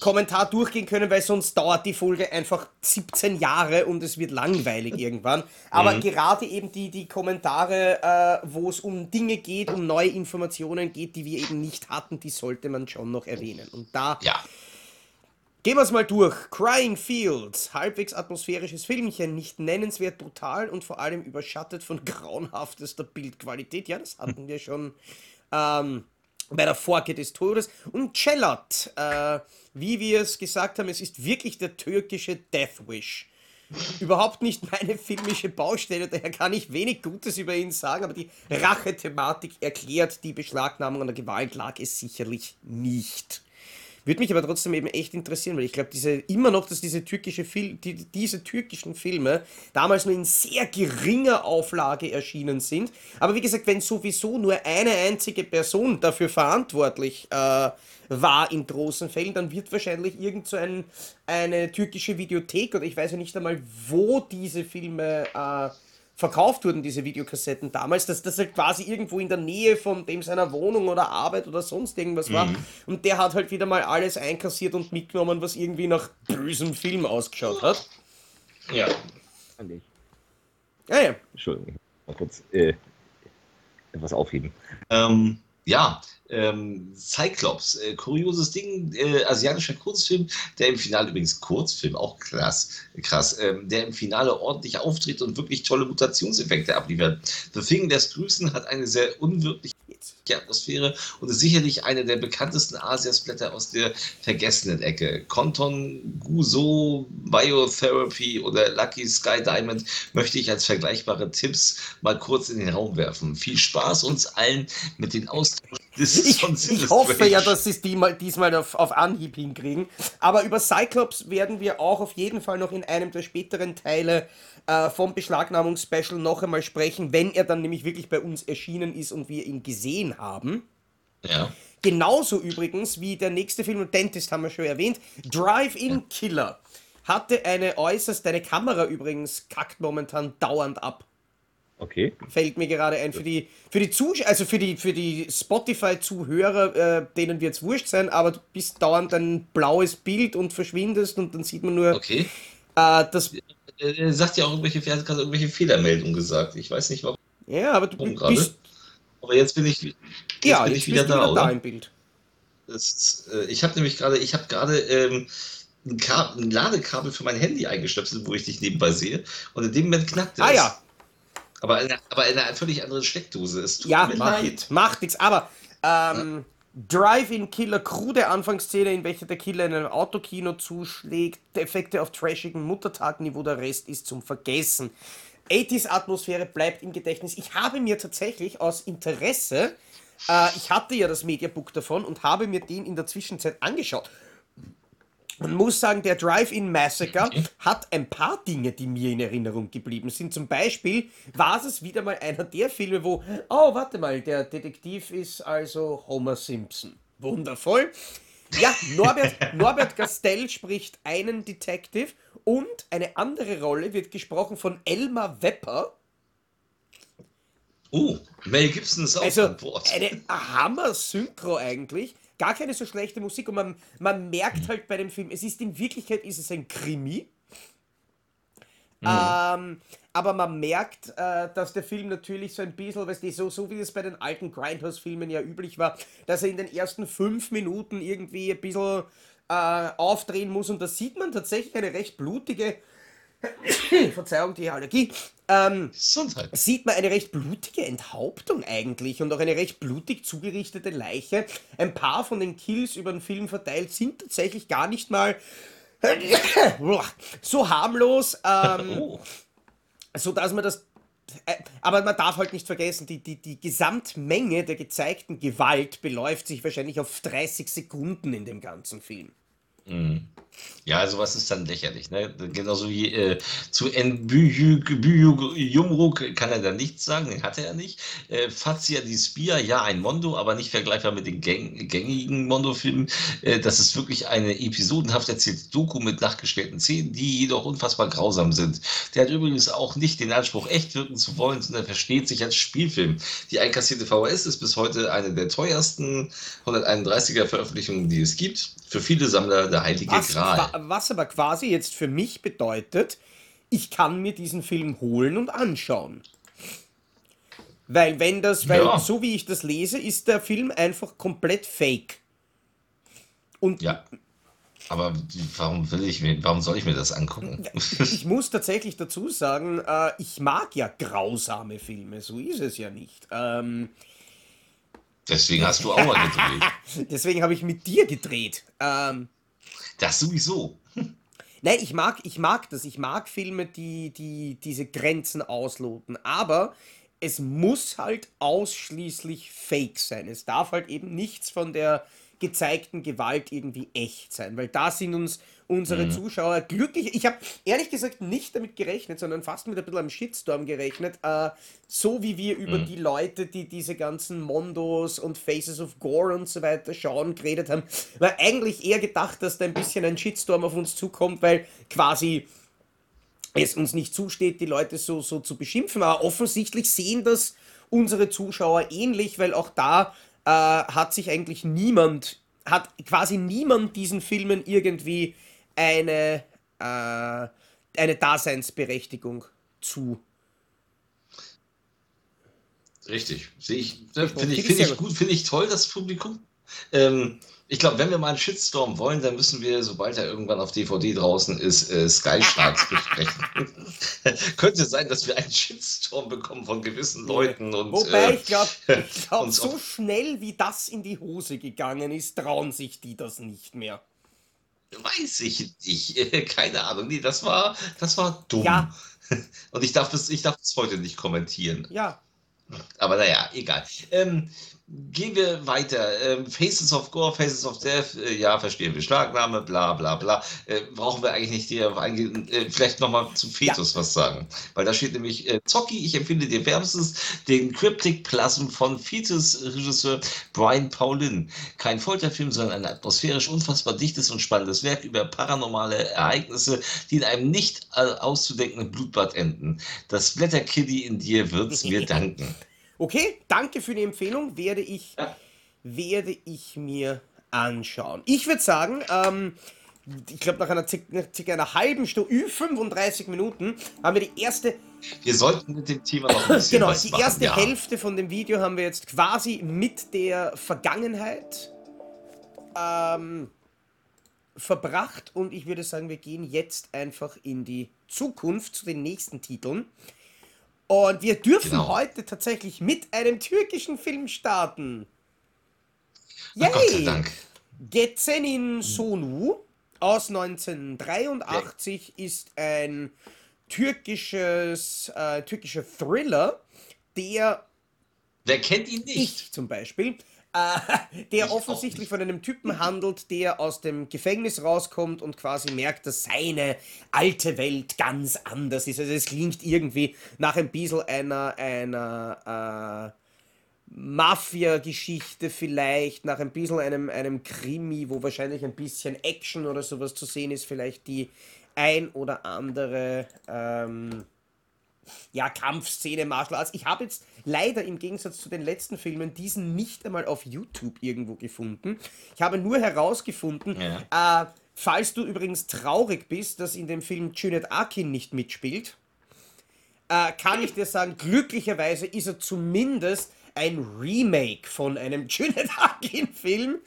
[SPEAKER 1] Kommentar durchgehen können, weil sonst dauert die Folge einfach 17 Jahre und es wird langweilig irgendwann. Aber mhm. gerade eben die, die Kommentare, äh, wo es um Dinge geht, um neue Informationen geht, die wir eben nicht hatten, die sollte man schon noch erwähnen. Und da
[SPEAKER 2] ja.
[SPEAKER 1] gehen wir es mal durch. Crying Fields, halbwegs atmosphärisches Filmchen, nicht nennenswert brutal und vor allem überschattet von grauenhaftester Bildqualität. Ja, das hatten wir schon. Ähm, bei der Forke des Todes. Und Cellat, äh, wie wir es gesagt haben, es ist wirklich der türkische Death Wish. Überhaupt nicht meine filmische Baustelle, daher kann ich wenig Gutes über ihn sagen, aber die Rache-Thematik erklärt die Beschlagnahmung an der Gewalt lag es sicherlich nicht. Würde mich aber trotzdem eben echt interessieren, weil ich glaube, diese immer noch, dass diese türkische Fil die, diese türkischen Filme damals nur in sehr geringer Auflage erschienen sind. Aber wie gesagt, wenn sowieso nur eine einzige Person dafür verantwortlich äh, war in großen Fällen, dann wird wahrscheinlich irgend so ein, eine türkische Videothek oder ich weiß ja nicht einmal, wo diese Filme äh, verkauft wurden, diese Videokassetten damals, dass das halt quasi irgendwo in der Nähe von dem seiner Wohnung oder Arbeit oder sonst irgendwas war. Mhm. Und der hat halt wieder mal alles einkassiert und mitgenommen, was irgendwie nach bösem Film ausgeschaut hat.
[SPEAKER 2] Ja.
[SPEAKER 3] Ja, ja. Entschuldigung, mal kurz äh, etwas aufheben.
[SPEAKER 2] Ähm, ja, ähm, Cyclops, äh, kurioses Ding, äh, asiatischer Kurzfilm, der im Finale übrigens Kurzfilm, auch krass, krass, ähm, der im Finale ordentlich auftritt und wirklich tolle Mutationseffekte abliefert. The Thing lässt grüßen, hat eine sehr unwirkliche Atmosphäre und ist sicherlich eine der bekanntesten Asiasblätter aus der vergessenen Ecke. Konton, Guzo, Biotherapy oder Lucky Sky Diamond möchte ich als vergleichbare Tipps mal kurz in den Raum werfen. Viel Spaß uns allen mit den Austausch
[SPEAKER 1] ich, ich hoffe ja, dass sie es diesmal auf, auf Anhieb hinkriegen. Aber über Cyclops werden wir auch auf jeden Fall noch in einem der späteren Teile äh, vom Beschlagnahmungsspecial noch einmal sprechen, wenn er dann nämlich wirklich bei uns erschienen ist und wir ihn gesehen haben.
[SPEAKER 2] Ja.
[SPEAKER 1] Genauso übrigens wie der nächste Film, Dentist haben wir schon erwähnt, Drive-In Killer. Hatte eine äußerst, deine Kamera übrigens kackt momentan dauernd ab.
[SPEAKER 3] Okay.
[SPEAKER 1] Fällt mir gerade ein. Für die, für die Zusch also für die, für die Spotify-Zuhörer, äh, denen wird es wurscht sein, aber du bist dauernd ein blaues Bild und verschwindest und dann sieht man nur
[SPEAKER 2] Okay.
[SPEAKER 1] äh, das.
[SPEAKER 2] Äh, sagt ja auch irgendwelche, er hat gerade irgendwelche Fehlermeldungen gesagt. Ich weiß nicht warum
[SPEAKER 1] Ja, aber du
[SPEAKER 2] gerade.
[SPEAKER 1] bist.
[SPEAKER 2] Aber jetzt bin ich, jetzt
[SPEAKER 1] Ja,
[SPEAKER 2] bin
[SPEAKER 1] jetzt
[SPEAKER 2] ich wieder da,
[SPEAKER 1] wieder da
[SPEAKER 2] oder?
[SPEAKER 1] im Bild.
[SPEAKER 2] Das, äh, ich habe nämlich gerade, ich habe gerade ähm, ein, ein Ladekabel für mein Handy eingestöpselt, wo ich dich nebenbei sehe. Und in dem Moment knackte
[SPEAKER 1] Ah
[SPEAKER 2] es.
[SPEAKER 1] ja,
[SPEAKER 2] Aber in, einer- aber in einer völlig anderen Steckdose. Es tut
[SPEAKER 1] ja,
[SPEAKER 2] mir
[SPEAKER 1] macht,
[SPEAKER 2] leid.
[SPEAKER 1] macht nichts. Aber ähm, Drive-In-Killer, krude Anfangsszene, in welcher der Killer in einem Autokino zuschlägt, Effekte auf trashigen Muttertagniveau, der Rest ist zum Vergessen. 80s-Atmosphäre bleibt im Gedächtnis. Ich habe mir tatsächlich aus Interesse, äh, ich hatte ja das Mediabook davon und habe mir den in der Zwischenzeit angeschaut. Man muss sagen, der Drive-In Massacre hat ein paar Dinge, die mir in Erinnerung geblieben sind. Zum Beispiel war es wieder mal einer der Filme, wo, oh, warte mal, der Detektiv ist also Homer Simpson. Wundervoll. Ja, Norbert, Norbert Gastel spricht einen Detective und eine andere Rolle wird gesprochen von Elmar Wepper.
[SPEAKER 2] Oh, Mel Gibson ist auch
[SPEAKER 1] Also
[SPEAKER 2] an Bord.
[SPEAKER 1] eine Hammer-Synchro eigentlich. Gar keine so schlechte Musik und man, man merkt halt bei dem Film, es ist in Wirklichkeit ist es ein Krimi. Ähm, aber man merkt, äh, dass der Film natürlich so ein bisschen, weißt du, so, so wie es bei den alten Grindhouse-Filmen ja üblich war, dass er in den ersten fünf Minuten irgendwie ein bisschen äh, aufdrehen muss und da sieht man tatsächlich eine recht blutige, Verzeihung, die Allergie, ähm,
[SPEAKER 2] Gesundheit.
[SPEAKER 1] sieht man eine recht blutige Enthauptung eigentlich und auch eine recht blutig zugerichtete Leiche. Ein paar von den Kills über den Film verteilt sind tatsächlich gar nicht mal so harmlos, ähm,
[SPEAKER 2] Oh,
[SPEAKER 1] so dass man das. äh, Aber man darf halt nicht vergessen, die, die, die Gesamtmenge der gezeigten Gewalt beläuft sich wahrscheinlich auf 30 Sekunden in dem ganzen Film.
[SPEAKER 2] Ja, sowas ist dann lächerlich. Ne? Genauso wie äh, zu Nbüjumruk kann er da nichts sagen, den hatte er nicht. Äh, Fazia di Spia, ja, ein Mondo, aber nicht vergleichbar mit den gäng gängigen Mondo-Filmen. Äh, das ist wirklich eine episodenhaft erzählte Doku mit nachgestellten Szenen, die jedoch unfassbar grausam sind. Der hat übrigens auch nicht den Anspruch, echt wirken zu wollen, sondern versteht sich als Spielfilm. Die einkassierte VHS ist bis heute eine der teuersten 131er Veröffentlichungen, die es gibt. Für viele Sammler der heilige
[SPEAKER 1] Was,
[SPEAKER 2] Gral.
[SPEAKER 1] Qua- was aber quasi jetzt für mich bedeutet, ich kann mir diesen Film holen und anschauen. Weil wenn das, weil
[SPEAKER 2] Ja.
[SPEAKER 1] so wie ich das lese, ist der Film einfach komplett fake. Und
[SPEAKER 2] Ja. Aber warum will ich mir, warum soll ich mir das angucken?
[SPEAKER 1] ich muss tatsächlich dazu sagen, äh, ich mag ja grausame Filme, so ist es ja nicht. Ähm,
[SPEAKER 2] Deswegen hast du auch mal gedreht.
[SPEAKER 1] deswegen habe ich mit dir gedreht. Ähm,
[SPEAKER 2] Das sowieso.
[SPEAKER 1] Nein, ich mag, ich mag das. Ich mag Filme, die, die diese Grenzen ausloten. Aber es muss halt ausschließlich fake sein. Es darf halt eben nichts von der gezeigten Gewalt irgendwie echt sein. Weil da sind uns unsere Zuschauer glücklich. Ich habe ehrlich gesagt nicht damit gerechnet, sondern fast mit ein bisschen am Shitstorm gerechnet. Äh, so wie wir über die Leute, die diese ganzen Mondos und Faces of Gore und so weiter schauen, geredet haben, war eigentlich eher gedacht, dass da ein bisschen ein Shitstorm auf uns zukommt, weil quasi es uns nicht zusteht, die Leute so, so zu beschimpfen. Aber offensichtlich sehen das unsere Zuschauer ähnlich, weil auch da äh, hat sich eigentlich niemand, hat quasi niemand diesen Filmen irgendwie eine, äh, eine Daseinsberechtigung zu.
[SPEAKER 2] Richtig. Sehe ich. Finde ich,
[SPEAKER 1] Finde ich
[SPEAKER 2] gut, finde ich toll, das Publikum. Ähm, ich glaube, wenn wir mal einen Shitstorm wollen, dann müssen wir, sobald er irgendwann auf DVD draußen ist, äh, Sky Sharks besprechen. Könnte sein, dass wir einen Shitstorm bekommen von gewissen Leuten und
[SPEAKER 1] Wobei
[SPEAKER 2] äh,
[SPEAKER 1] ich glaube, glaub, so schnell wie das in die Hose gegangen ist, trauen sich die das nicht mehr.
[SPEAKER 2] Weiß ich nicht. Keine Ahnung. Nee, das war, das war dumm.
[SPEAKER 1] Ja.
[SPEAKER 2] Und ich darf es, ich darf es heute nicht kommentieren.
[SPEAKER 1] Ja,
[SPEAKER 2] Aber naja, egal. Ähm, Gehen wir weiter. Ähm, Faces of Gore, Faces of Death, äh, ja, verstehen wir. Schlagnahme, bla bla bla. Äh, brauchen wir eigentlich nicht eingehen. Äh, vielleicht nochmal zu Fetus ja. was sagen. Weil da steht nämlich äh, Zocki, ich empfinde dir wärmstens den Cryptic Plasm von Fetus-Regisseur Brian Paulin. Kein Folterfilm, sondern ein atmosphärisch unfassbar dichtes und spannendes Werk über paranormale Ereignisse, die in einem nicht auszudenkenden Blutbad enden. Das Blätterkiddy in dir wird's mir danken.
[SPEAKER 1] Okay, danke für die Empfehlung. Werde ich, ja. werde ich mir anschauen. Ich würde sagen, ähm, ich glaube, nach einer circa einer halben Stunde, 35 Minuten, haben wir die erste.
[SPEAKER 2] Wir sollten mit dem Thema noch ein bisschen
[SPEAKER 1] Genau, die erste ja. Hälfte von dem Video haben wir jetzt quasi mit der Vergangenheit ähm, verbracht und ich würde sagen, wir gehen jetzt einfach in die Zukunft zu den nächsten Titeln. Und wir dürfen genau. heute tatsächlich mit einem türkischen Film starten.
[SPEAKER 2] Yay! Gott sei Dank.
[SPEAKER 1] Gezenin Sonu aus 1983 ja. ist ein türkisches, äh, türkischer Thriller, der.
[SPEAKER 2] Wer kennt ihn nicht?
[SPEAKER 1] Ich zum Beispiel äh, der ich offensichtlich von einem Typen handelt, der aus dem Gefängnis rauskommt und quasi merkt, dass seine alte Welt ganz anders ist. Also es klingt irgendwie nach ein bisschen einer, einer äh, Mafia-Geschichte vielleicht, nach ein bisschen einem, einem Krimi, wo wahrscheinlich ein bisschen Action oder sowas zu sehen ist, vielleicht die ein oder andere ähm, ja, Kampfszene, Martial Arts. Ich habe jetzt leider im Gegensatz zu den letzten Filmen diesen nicht einmal auf YouTube irgendwo gefunden. Ich habe nur herausgefunden, ja. äh, falls du übrigens traurig bist, dass in dem Film Juliet Akin nicht mitspielt, äh, kann ich dir sagen, glücklicherweise ist er zumindest ein Remake von einem Juliet Akin-Film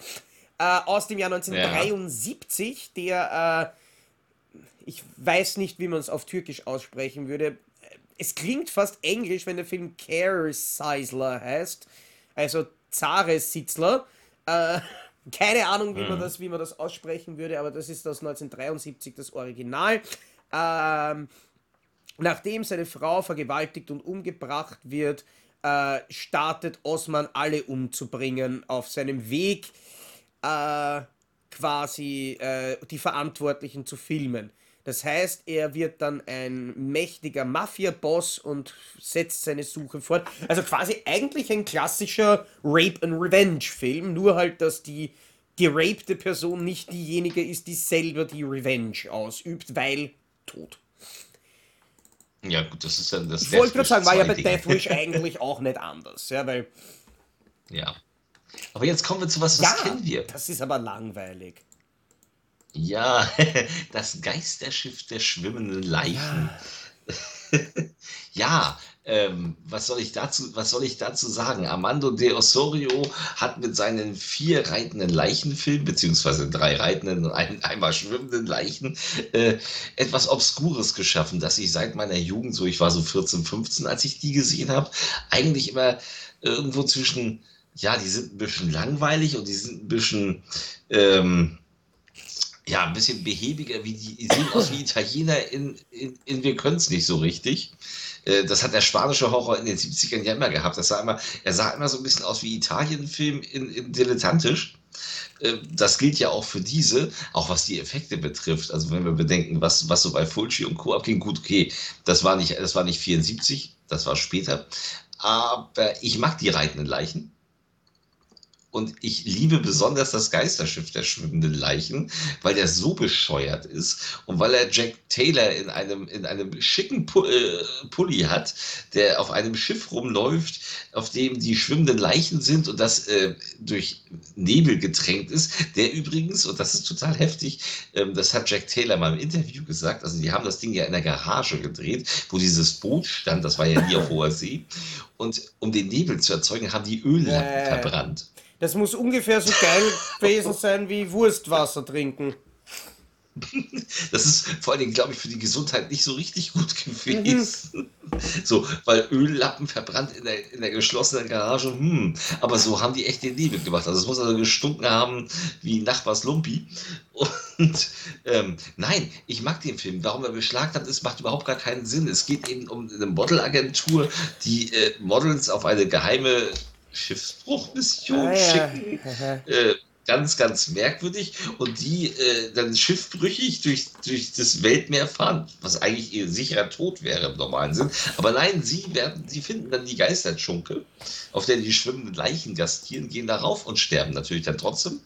[SPEAKER 1] äh, aus dem Jahr 1973, ja. der, äh, ich weiß nicht, wie man es auf Türkisch aussprechen würde, es klingt fast englisch, wenn der Film Care Seisler heißt. Also Zares Sitzler. Äh, keine Ahnung, wie, mhm. man das, wie man das aussprechen würde, aber das ist aus 1973 das Original. Ähm, nachdem seine Frau vergewaltigt und umgebracht wird, äh, startet Osman alle umzubringen auf seinem Weg, äh, quasi äh, die Verantwortlichen zu filmen. Das heißt, er wird dann ein mächtiger Mafia-Boss und setzt seine Suche fort. Also quasi eigentlich ein klassischer Rape and Revenge-Film, nur halt, dass die gerapte Person nicht diejenige ist, die selber die Revenge ausübt, weil tot.
[SPEAKER 2] Ja, gut, das ist ja das.
[SPEAKER 1] Ich wollte gerade sagen, war ja bei Deathwish eigentlich auch nicht anders, ja, weil.
[SPEAKER 2] Ja. Aber jetzt kommen wir zu was, was
[SPEAKER 1] ja,
[SPEAKER 2] kennen wir.
[SPEAKER 1] Das ist aber langweilig.
[SPEAKER 2] Ja, das Geisterschiff der schwimmenden Leichen. ja, ähm, was, soll ich dazu, was soll ich dazu sagen? Armando de Osorio hat mit seinen vier reitenden Leichenfilmen, beziehungsweise drei reitenden und ein, einmal schwimmenden Leichen, äh, etwas Obskures geschaffen, das ich seit meiner Jugend, so ich war so 14, 15, als ich die gesehen habe, eigentlich immer irgendwo zwischen, ja, die sind ein bisschen langweilig und die sind ein bisschen. Ähm, ja, ein bisschen behäbiger, wie die sehen aus wie Italiener in, in, in Wir können es nicht so richtig. Äh, das hat der spanische Horror in den 70ern ja immer gehabt. Das sah immer, er sah immer so ein bisschen aus wie Italienfilm in, in dilettantisch. Äh, das gilt ja auch für diese, auch was die Effekte betrifft. Also wenn wir bedenken, was, was so bei Fulci und Co. abging, gut, okay, das war nicht, das war nicht 74, das war später. Aber ich mag die reitenden Leichen. Und ich liebe besonders das Geisterschiff der schwimmenden Leichen, weil der so bescheuert ist und weil er Jack Taylor in einem, in einem schicken äh, Pulli hat, der auf einem Schiff rumläuft, auf dem die schwimmenden Leichen sind und das äh, durch Nebel getränkt ist. Der übrigens, und das ist total heftig, ähm, das hat Jack Taylor mal im Interview gesagt, also die haben das Ding ja in der Garage gedreht, wo dieses Boot stand, das war ja nie auf hoher See. Und um den Nebel zu erzeugen, haben die Öllampen äh. verbrannt.
[SPEAKER 1] Das muss ungefähr so geil gewesen sein wie Wurstwasser trinken.
[SPEAKER 2] Das ist vor allen Dingen, glaube ich, für die Gesundheit nicht so richtig gut gewesen. Mhm. So, weil Öllappen verbrannt in der, in der geschlossenen Garage, hm, aber so haben die echt den Nebel gemacht. Also es muss also gestunken haben wie Nachbars Lumpi. Und ähm, nein, ich mag den Film. Warum er beschlagnahmt ist, macht überhaupt gar keinen Sinn. Es geht eben um eine Modelagentur, die äh, Models auf eine geheime Schiffsbruchmission
[SPEAKER 1] Ah, ja.
[SPEAKER 2] schicken. Äh, ganz, ganz merkwürdig. Und die äh, dann schiffbrüchig durch, durch das Weltmeer fahren, was eigentlich ihr sicherer Tod wäre im normalen Sinn. Aber nein, sie werden, sie finden dann die Geisterdschunke, auf der die schwimmenden Leichen gastieren, gehen darauf und sterben natürlich dann trotzdem.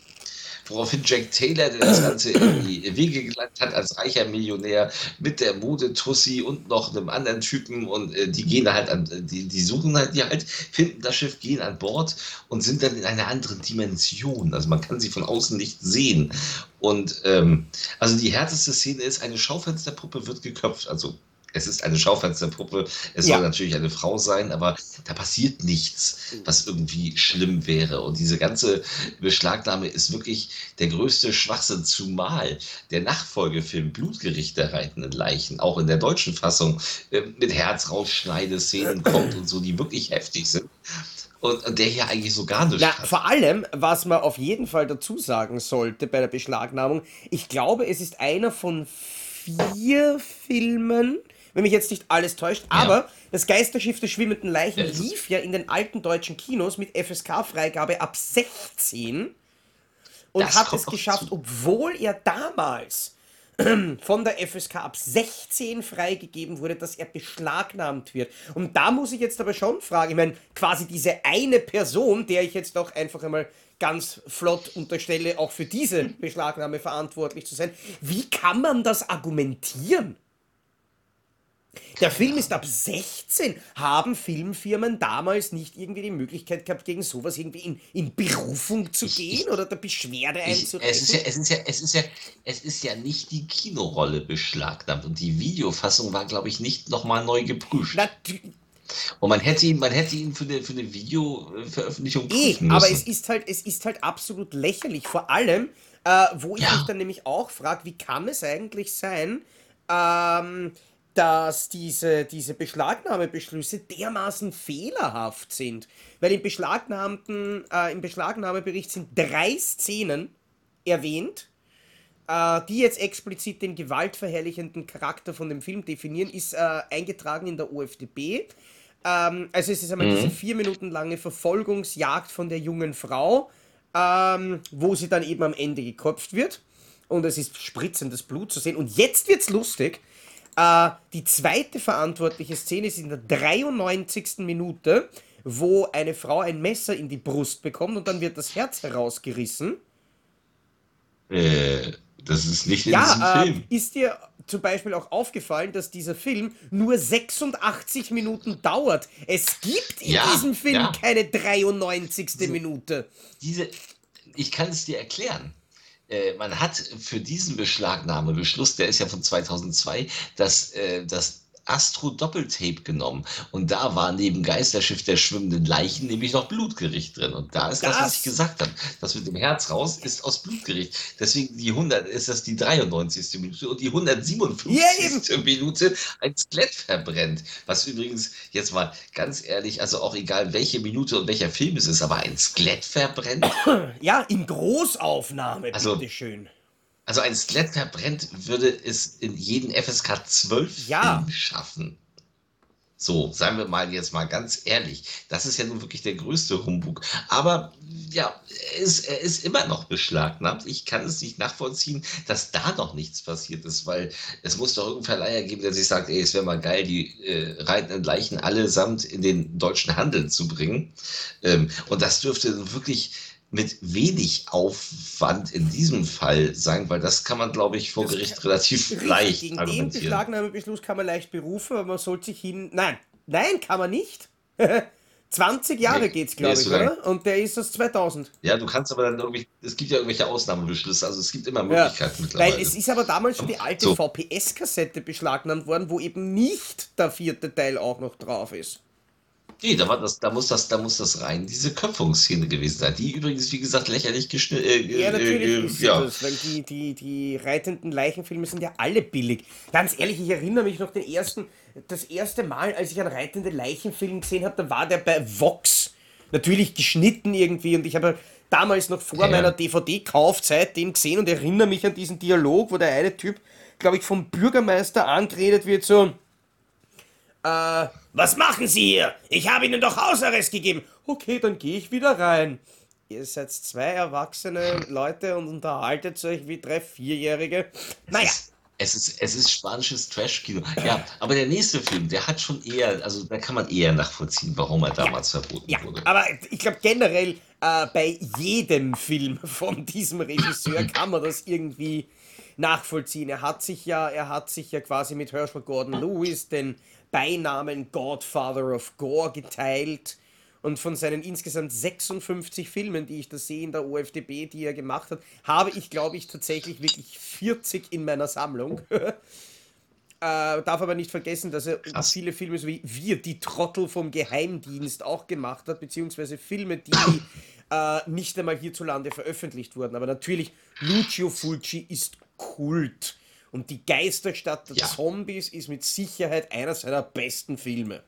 [SPEAKER 2] Woraufhin Jack Taylor, der das Ganze in die Wege geleitet hat als reicher Millionär mit der Modetussi und noch einem anderen Typen und äh, die gehen halt an, die, die suchen halt, die halt, finden das Schiff, gehen an Bord und sind dann in einer anderen Dimension. Also man kann sie von außen nicht sehen. Und ähm, also die härteste Szene ist, eine Schaufensterpuppe wird geköpft. Also es ist eine Schaufensterpuppe, es
[SPEAKER 1] Ja.
[SPEAKER 2] soll natürlich eine Frau sein, aber da passiert nichts, was irgendwie schlimm wäre. Und diese ganze Beschlagnahme ist wirklich der größte Schwachsinn, zumal der Nachfolgefilm Blutgericht der reitenden Leichen auch in der deutschen Fassung äh, mit Herzrausschneideszenen kommt und so, die wirklich heftig sind. Und, und der hier eigentlich so gar nicht
[SPEAKER 1] Na,
[SPEAKER 2] hat.
[SPEAKER 1] vor allem, was man auf jeden Fall dazu sagen sollte bei der Beschlagnahmung, ich glaube, es ist einer von vier Filmen, wenn mich jetzt nicht alles täuscht, aber das Geisterschiff der schwimmenden Leichen
[SPEAKER 2] Ja,
[SPEAKER 1] lief ja in den alten deutschen Kinos mit FSK-Freigabe ab 16 und
[SPEAKER 2] Das
[SPEAKER 1] hat es geschafft,
[SPEAKER 2] hinzu.
[SPEAKER 1] obwohl er damals von der FSK ab 16 freigegeben wurde, dass er beschlagnahmt wird. Und da muss ich jetzt aber schon fragen, ich meine, quasi diese eine Person, der ich jetzt doch einfach einmal ganz flott unterstelle, auch für diese Beschlagnahme verantwortlich zu sein, wie kann man das argumentieren? Der Film ist ab 16. Haben Filmfirmen damals nicht irgendwie die Möglichkeit gehabt, gegen sowas irgendwie in, in Berufung zu
[SPEAKER 2] Ich-
[SPEAKER 1] gehen
[SPEAKER 2] ich-
[SPEAKER 1] oder der Beschwerde
[SPEAKER 2] Ich, es, ist ja,
[SPEAKER 1] einzureichen?
[SPEAKER 2] es, ist ja, es, ist ja, es ist ja nicht die Kinorolle beschlagnahmt und die Videofassung war, glaube ich, nicht nochmal neu geprüft.
[SPEAKER 1] Natü-
[SPEAKER 2] Und man hätte ihn, man hätte ihn für eine, für eine Videoveröffentlichung
[SPEAKER 1] Eh,
[SPEAKER 2] prüfen
[SPEAKER 1] aber
[SPEAKER 2] müssen.
[SPEAKER 1] es ist halt, es ist halt absolut lächerlich. Vor allem, äh, wo ich
[SPEAKER 2] Ja.
[SPEAKER 1] mich dann nämlich auch frage, wie kann es eigentlich sein, ähm, dass diese, diese Beschlagnahmebeschlüsse dermaßen fehlerhaft sind. Weil im beschlagnahmten, äh, im Beschlagnahmebericht sind drei Szenen erwähnt, äh, die jetzt explizit den gewaltverherrlichenden Charakter von dem Film definieren, ist äh, eingetragen in der OFDB. Ähm, also es ist einmal diese vier Minuten lange Verfolgungsjagd von der jungen Frau, ähm, wo sie dann eben am Ende geköpft wird. Und es ist spritzendes Blut zu sehen. Und jetzt wird's lustig. Äh, die zweite verantwortliche Szene ist in der 93. Minute, wo eine Frau ein Messer in die Brust bekommt und dann wird das Herz herausgerissen.
[SPEAKER 2] Äh, das ist nicht in diesem
[SPEAKER 1] Ja, äh,
[SPEAKER 2] Film.
[SPEAKER 1] ist dir zum Beispiel auch aufgefallen, dass dieser Film nur 86 Minuten dauert? Es gibt in
[SPEAKER 2] Ja,
[SPEAKER 1] diesem Film
[SPEAKER 2] ja.
[SPEAKER 1] keine 93. Minute.
[SPEAKER 2] Diese, ich kann es dir erklären. Äh, man hat für diesen Beschlagnahmebeschluss, der ist ja von 2002, das, äh, das Astro Doppeltape genommen. Und da war neben Geisterschiff der schwimmenden Leichen nämlich noch Blutgericht drin. Und da ist das, was
[SPEAKER 1] Das-
[SPEAKER 2] ich gesagt habe. Das mit dem Herz raus ist aus Blutgericht. Deswegen die 100, ist das die 93. Minute und die 157.
[SPEAKER 1] Ja, eben.
[SPEAKER 2] Minute ein Skelett verbrennt. Was übrigens, jetzt mal ganz ehrlich, also auch egal welche Minute und welcher Film es ist, aber ein Skelett verbrennt.
[SPEAKER 1] Ja, in Großaufnahme,
[SPEAKER 2] Also-
[SPEAKER 1] bitteschön.
[SPEAKER 2] Also ein Skelett verbrennt würde es in jeden FSK 12
[SPEAKER 1] Ja.
[SPEAKER 2] Film schaffen. So, sagen wir mal jetzt mal ganz ehrlich, das ist ja nun wirklich der größte Humbug. Aber ja, er ist, er ist immer noch beschlagnahmt. Ich kann es nicht nachvollziehen, dass da noch nichts passiert ist, weil es muss doch irgendeinen Verleiher geben, der sich sagt, ey, es wäre mal geil, die äh, reitenden Leichen allesamt in den deutschen Handel zu bringen. Ähm, und das dürfte wirklich mit wenig Aufwand in diesem Fall sein, weil das kann man, glaube ich, vor
[SPEAKER 1] Das
[SPEAKER 2] Gericht relativ
[SPEAKER 1] Richtig,
[SPEAKER 2] leicht
[SPEAKER 1] gegen den
[SPEAKER 2] argumentieren.
[SPEAKER 1] Beschlagnahmebeschluss kann man leicht berufen, aber man sollte sich hin. Nein, nein, kann man nicht. 20 Jahre
[SPEAKER 2] Nee,
[SPEAKER 1] geht's,
[SPEAKER 2] nee,
[SPEAKER 1] glaube
[SPEAKER 2] ist
[SPEAKER 1] ich, oder? Und der ist aus 2000.
[SPEAKER 2] Ja, du kannst aber dann irgendwie, es gibt ja irgendwelche Ausnahmebeschlüsse, also es gibt immer Möglichkeiten mittlerweile.
[SPEAKER 1] Weil es ist aber damals schon die alte
[SPEAKER 2] So.
[SPEAKER 1] VPS-Kassette beschlagnahmt worden, wo eben nicht der vierte Teil auch noch drauf ist.
[SPEAKER 2] Nee, da, war das, da, muss das, da muss das rein diese Köpfungsszene gewesen sein, die übrigens, wie gesagt, lächerlich geschnitten. Äh,
[SPEAKER 1] Ja,
[SPEAKER 2] äh,
[SPEAKER 1] natürlich
[SPEAKER 2] äh,
[SPEAKER 1] ist
[SPEAKER 2] ja.
[SPEAKER 1] das, weil die, die, die reitenden Leichenfilme sind ja alle billig. Ganz ehrlich, ich erinnere mich noch den ersten, das erste Mal, als ich einen reitenden Leichenfilm gesehen habe, da war der bei Vox. Natürlich geschnitten irgendwie und ich habe damals noch vor
[SPEAKER 2] Ja.
[SPEAKER 1] meiner DVD-Kaufzeit den gesehen und erinnere mich an diesen Dialog, wo der eine Typ, glaube ich, vom Bürgermeister angeredet wird, so, Äh, was machen Sie hier? Ich habe Ihnen doch Hausarrest gegeben. Okay, dann gehe ich wieder rein. Ihr seid zwei erwachsene Leute und unterhaltet euch wie drei Vierjährige. Naja.
[SPEAKER 2] Es ist, es ist spanisches Trash-Kino. Ja, aber der nächste Film, der hat schon eher, also da kann man eher nachvollziehen, warum er damals ja, verboten
[SPEAKER 1] ja,
[SPEAKER 2] wurde.
[SPEAKER 1] Aber ich glaube generell äh, bei jedem Film von diesem Regisseur kann man das irgendwie nachvollziehen. Er hat sich ja, er hat sich ja quasi mit Herschel Gordon Lewis den Beinamen Godfather of Gore geteilt. Und von seinen insgesamt 56 Filmen, die ich da sehe in der OFDB, die er gemacht hat, habe ich, glaube ich, tatsächlich wirklich 40 in meiner Sammlung. äh, darf aber nicht vergessen, dass er Krass. viele Filme, so wie Wir, die Trottel vom Geheimdienst, auch gemacht hat, beziehungsweise Filme, die äh, nicht einmal hierzulande veröffentlicht wurden. Aber natürlich, Lucio Fulci ist Kult. Und die Geisterstadt der ja. Zombies ist mit Sicherheit einer seiner besten Filme.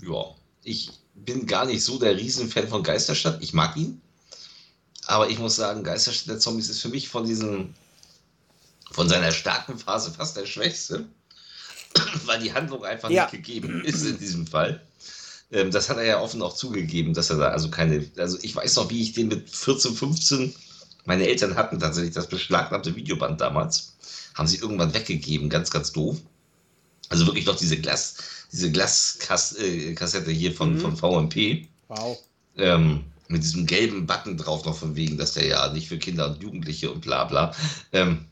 [SPEAKER 2] ja, ich bin gar nicht so der Riesenfan von Geisterstadt. Ich mag ihn. Aber ich muss sagen, Geisterstadt der Zombies ist für mich von diesen, von seiner starken Phase fast der schwächste, weil die Handlung einfach ja. nicht gegeben ist in diesem Fall. Ähm, das hat er ja offen auch zugegeben, dass er da also keine, also ich weiß noch, wie ich den mit 14, 15, meine Eltern hatten tatsächlich das beschlagnahmte Videoband damals, haben sie irgendwann weggegeben, ganz, ganz doof. Also wirklich noch diese Glas, diese Glaskassette hier von, mhm. von VMP. Wow. Ähm, mit diesem gelben Button drauf noch von wegen, dass der ja nicht für Kinder und Jugendliche und bla bla. Ähm,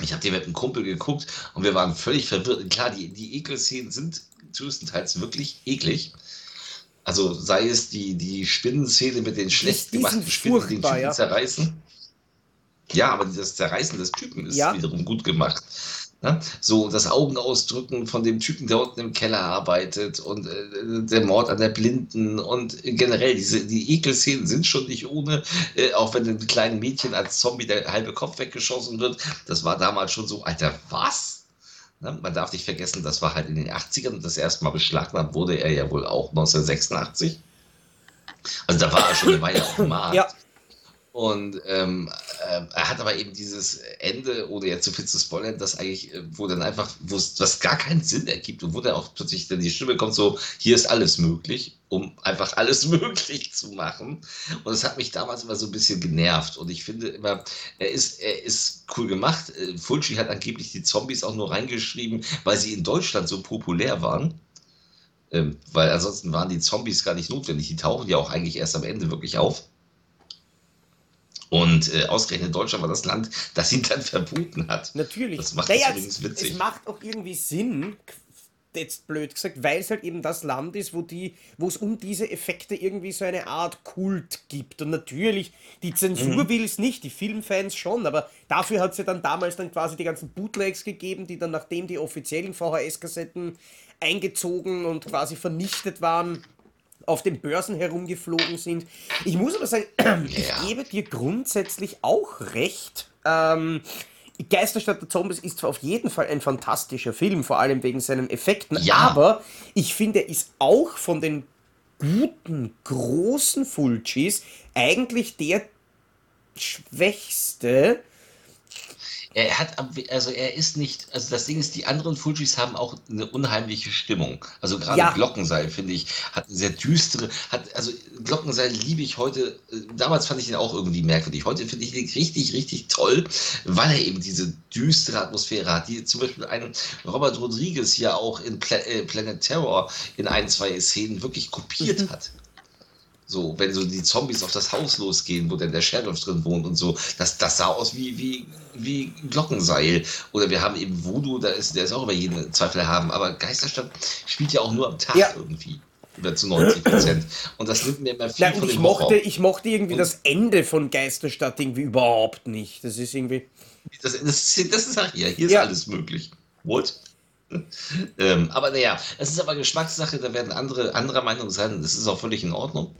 [SPEAKER 2] ich habe den mit einem Kumpel geguckt und wir waren völlig verwirrt. Klar, die, die Ekelszenen sind größtenteils wirklich eklig. Also sei es die, die Spinnenszene mit den schlecht gemachten Spinnen, die den Typen ja. zerreißen. Ja, aber das Zerreißen des Typen ist ja. wiederum gut gemacht. Ne? So das Augenausdrücken von dem Typen, der unten im Keller arbeitet und äh, der Mord an der Blinden und generell diese die Ekelszenen sind schon nicht ohne, äh, auch wenn ein kleines Mädchen als Zombie der halbe Kopf weggeschossen wird. Das war damals schon so, Alter, was? Ne? Man darf nicht vergessen, das war halt in den 80ern und das erste Mal beschlagnahmt wurde er ja wohl auch 1986. Also da war er schon eine Weile auf dem Markt. Ja. Und ähm, äh, er hat aber eben dieses Ende, ohne jetzt zu viel zu spoilern, das eigentlich, äh, wo dann einfach, wo es was gar keinen Sinn ergibt und wo dann auch plötzlich dann die Stimme kommt, so, hier ist alles möglich, um einfach alles möglich zu machen. Und das hat mich damals immer so ein bisschen genervt. Und ich finde immer, er ist, er ist cool gemacht. Äh, Fulci hat angeblich die Zombies auch nur reingeschrieben, weil sie in Deutschland so populär waren. Ähm, weil ansonsten waren die Zombies gar nicht notwendig. Die tauchen ja auch eigentlich erst am Ende wirklich auf. Und äh, ausgerechnet Deutschland war das Land, das ihn dann verboten hat.
[SPEAKER 1] Natürlich.
[SPEAKER 2] Das macht
[SPEAKER 1] naja, übrigens witzig. Es macht auch irgendwie Sinn, jetzt blöd gesagt, weil es halt eben das Land ist, wo die, wo es um diese Effekte irgendwie so eine Art Kult gibt. Und natürlich, die Zensur mhm. will es nicht, die Filmfans schon, aber dafür hat es ja dann damals dann quasi die ganzen Bootlegs gegeben, die dann, nachdem die offiziellen VHS-Kassetten eingezogen und quasi vernichtet waren, auf den Börsen herumgeflogen sind. Ich muss aber sagen, ich gebe dir grundsätzlich auch recht. Ähm, Geisterstadt der Zombies ist zwar auf jeden Fall ein fantastischer Film, vor allem wegen seinen Effekten, ja. aber ich finde, er ist auch von den guten, großen Fulcis eigentlich der schwächste,
[SPEAKER 2] er hat, also er ist nicht, also das Ding ist, die anderen Fujis haben auch eine unheimliche Stimmung. Also gerade ja. Glockenseil, finde ich, hat eine sehr düstere, hat, also Glockenseil liebe ich heute, damals fand ich ihn auch irgendwie merkwürdig. Heute finde ich ihn richtig, richtig toll, weil er eben diese düstere Atmosphäre hat, die zum Beispiel ein Robert Rodriguez ja auch in Pla äh, Planet Terror in ein, zwei Szenen wirklich kopiert mhm. hat. So, wenn so die Zombies auf das Haus losgehen, wo denn der Sheriff drin wohnt und so, das, das sah aus wie, wie, wie Glockenseil. Oder wir haben eben Voodoo, da ist, der ist auch über jeden Zweifel haben, aber Geisterstadt spielt ja auch nur am Tag ja. irgendwie. Über zu 90 Prozent. Und das nimmt mir immer viel
[SPEAKER 1] ja, von ich mochte, ich mochte irgendwie und das Ende von Geisterstadt irgendwie überhaupt nicht. Das ist irgendwie.
[SPEAKER 2] Das, das, ist, das ist ja, hier ist ja. alles möglich. What? Ähm, aber naja, es ist aber Geschmackssache, da werden andere anderer Meinung sein, das ist auch völlig in Ordnung.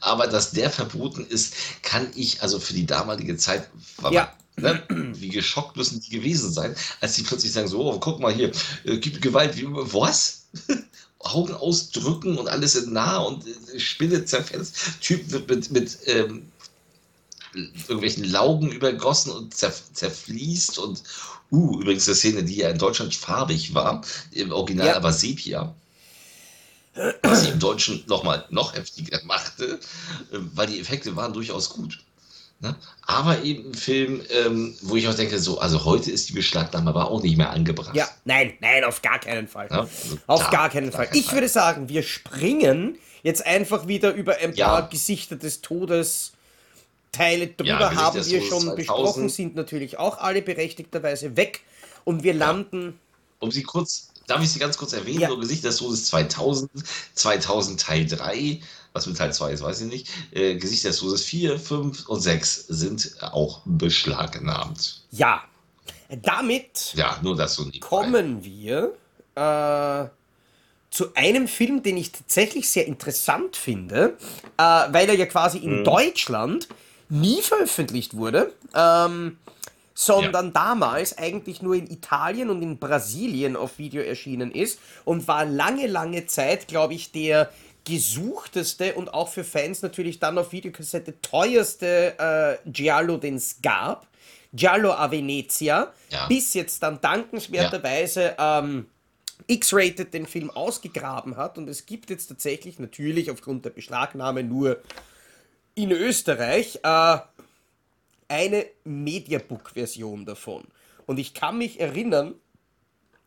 [SPEAKER 2] Aber dass der verboten ist, kann ich also für die damalige Zeit, ja. ne, wie geschockt müssen die gewesen sein, als die plötzlich sagen: So, oh, guck mal hier, äh, gibt Gewalt, wie, was? Augen ausdrücken und alles in nah und äh, Spinne zerfetzt. Typ wird mit, mit ähm, irgendwelchen Laugen übergossen und zer zerfließt und uh, übrigens eine Szene, die ja in Deutschland farbig war, im Original
[SPEAKER 1] Ja.
[SPEAKER 2] aber Sepia. Was sie im Deutschen nochmal noch heftiger machte, äh, weil die Effekte waren durchaus gut. Ne? Aber eben ein Film, ähm, wo ich auch denke, so, also heute ist die Beschlagnahme aber auch nicht mehr angebracht.
[SPEAKER 1] Ja, nein, nein, auf gar keinen Fall.
[SPEAKER 2] Ja, also
[SPEAKER 1] Auf
[SPEAKER 2] klar,
[SPEAKER 1] gar keinen Fall. Ich würde sagen, wir springen jetzt einfach wieder über ein
[SPEAKER 2] Ja.
[SPEAKER 1] paar Gesichter des Todes. Teile drüber
[SPEAKER 2] Ja,
[SPEAKER 1] haben wir schon
[SPEAKER 2] 2000.
[SPEAKER 1] besprochen, sind natürlich auch alle berechtigterweise weg. Und wir landen.
[SPEAKER 2] Um sie kurz, darf ich sie ganz kurz erwähnen?
[SPEAKER 1] Ja.
[SPEAKER 2] So Gesicht des Todes 2000, 2000 Teil 3, was mit Teil 2 ist, weiß ich nicht. Äh, Gesicht des Todes 4, 5 und 6 sind auch beschlagnahmt.
[SPEAKER 1] Ja. Damit
[SPEAKER 2] Ja, nur das so
[SPEAKER 1] kommen wir äh, zu einem Film, den ich tatsächlich sehr interessant finde, äh, weil er ja quasi in
[SPEAKER 2] Mhm.
[SPEAKER 1] Deutschland nie veröffentlicht wurde, ähm, sondern damals eigentlich nur in Italien und in Brasilien auf Video erschienen ist und war lange, lange Zeit, glaube ich, der gesuchteste und auch für Fans natürlich dann auf Videokassette teuerste äh, Giallo, den es gab. Giallo a Venezia,
[SPEAKER 2] Ja.
[SPEAKER 1] bis jetzt dann dankenswerterweise ähm, X-Rated den Film ausgegraben hat und es gibt jetzt tatsächlich natürlich aufgrund der Beschlagnahme nur in Österreich äh, eine Mediabook-Version davon. Und ich kann mich erinnern,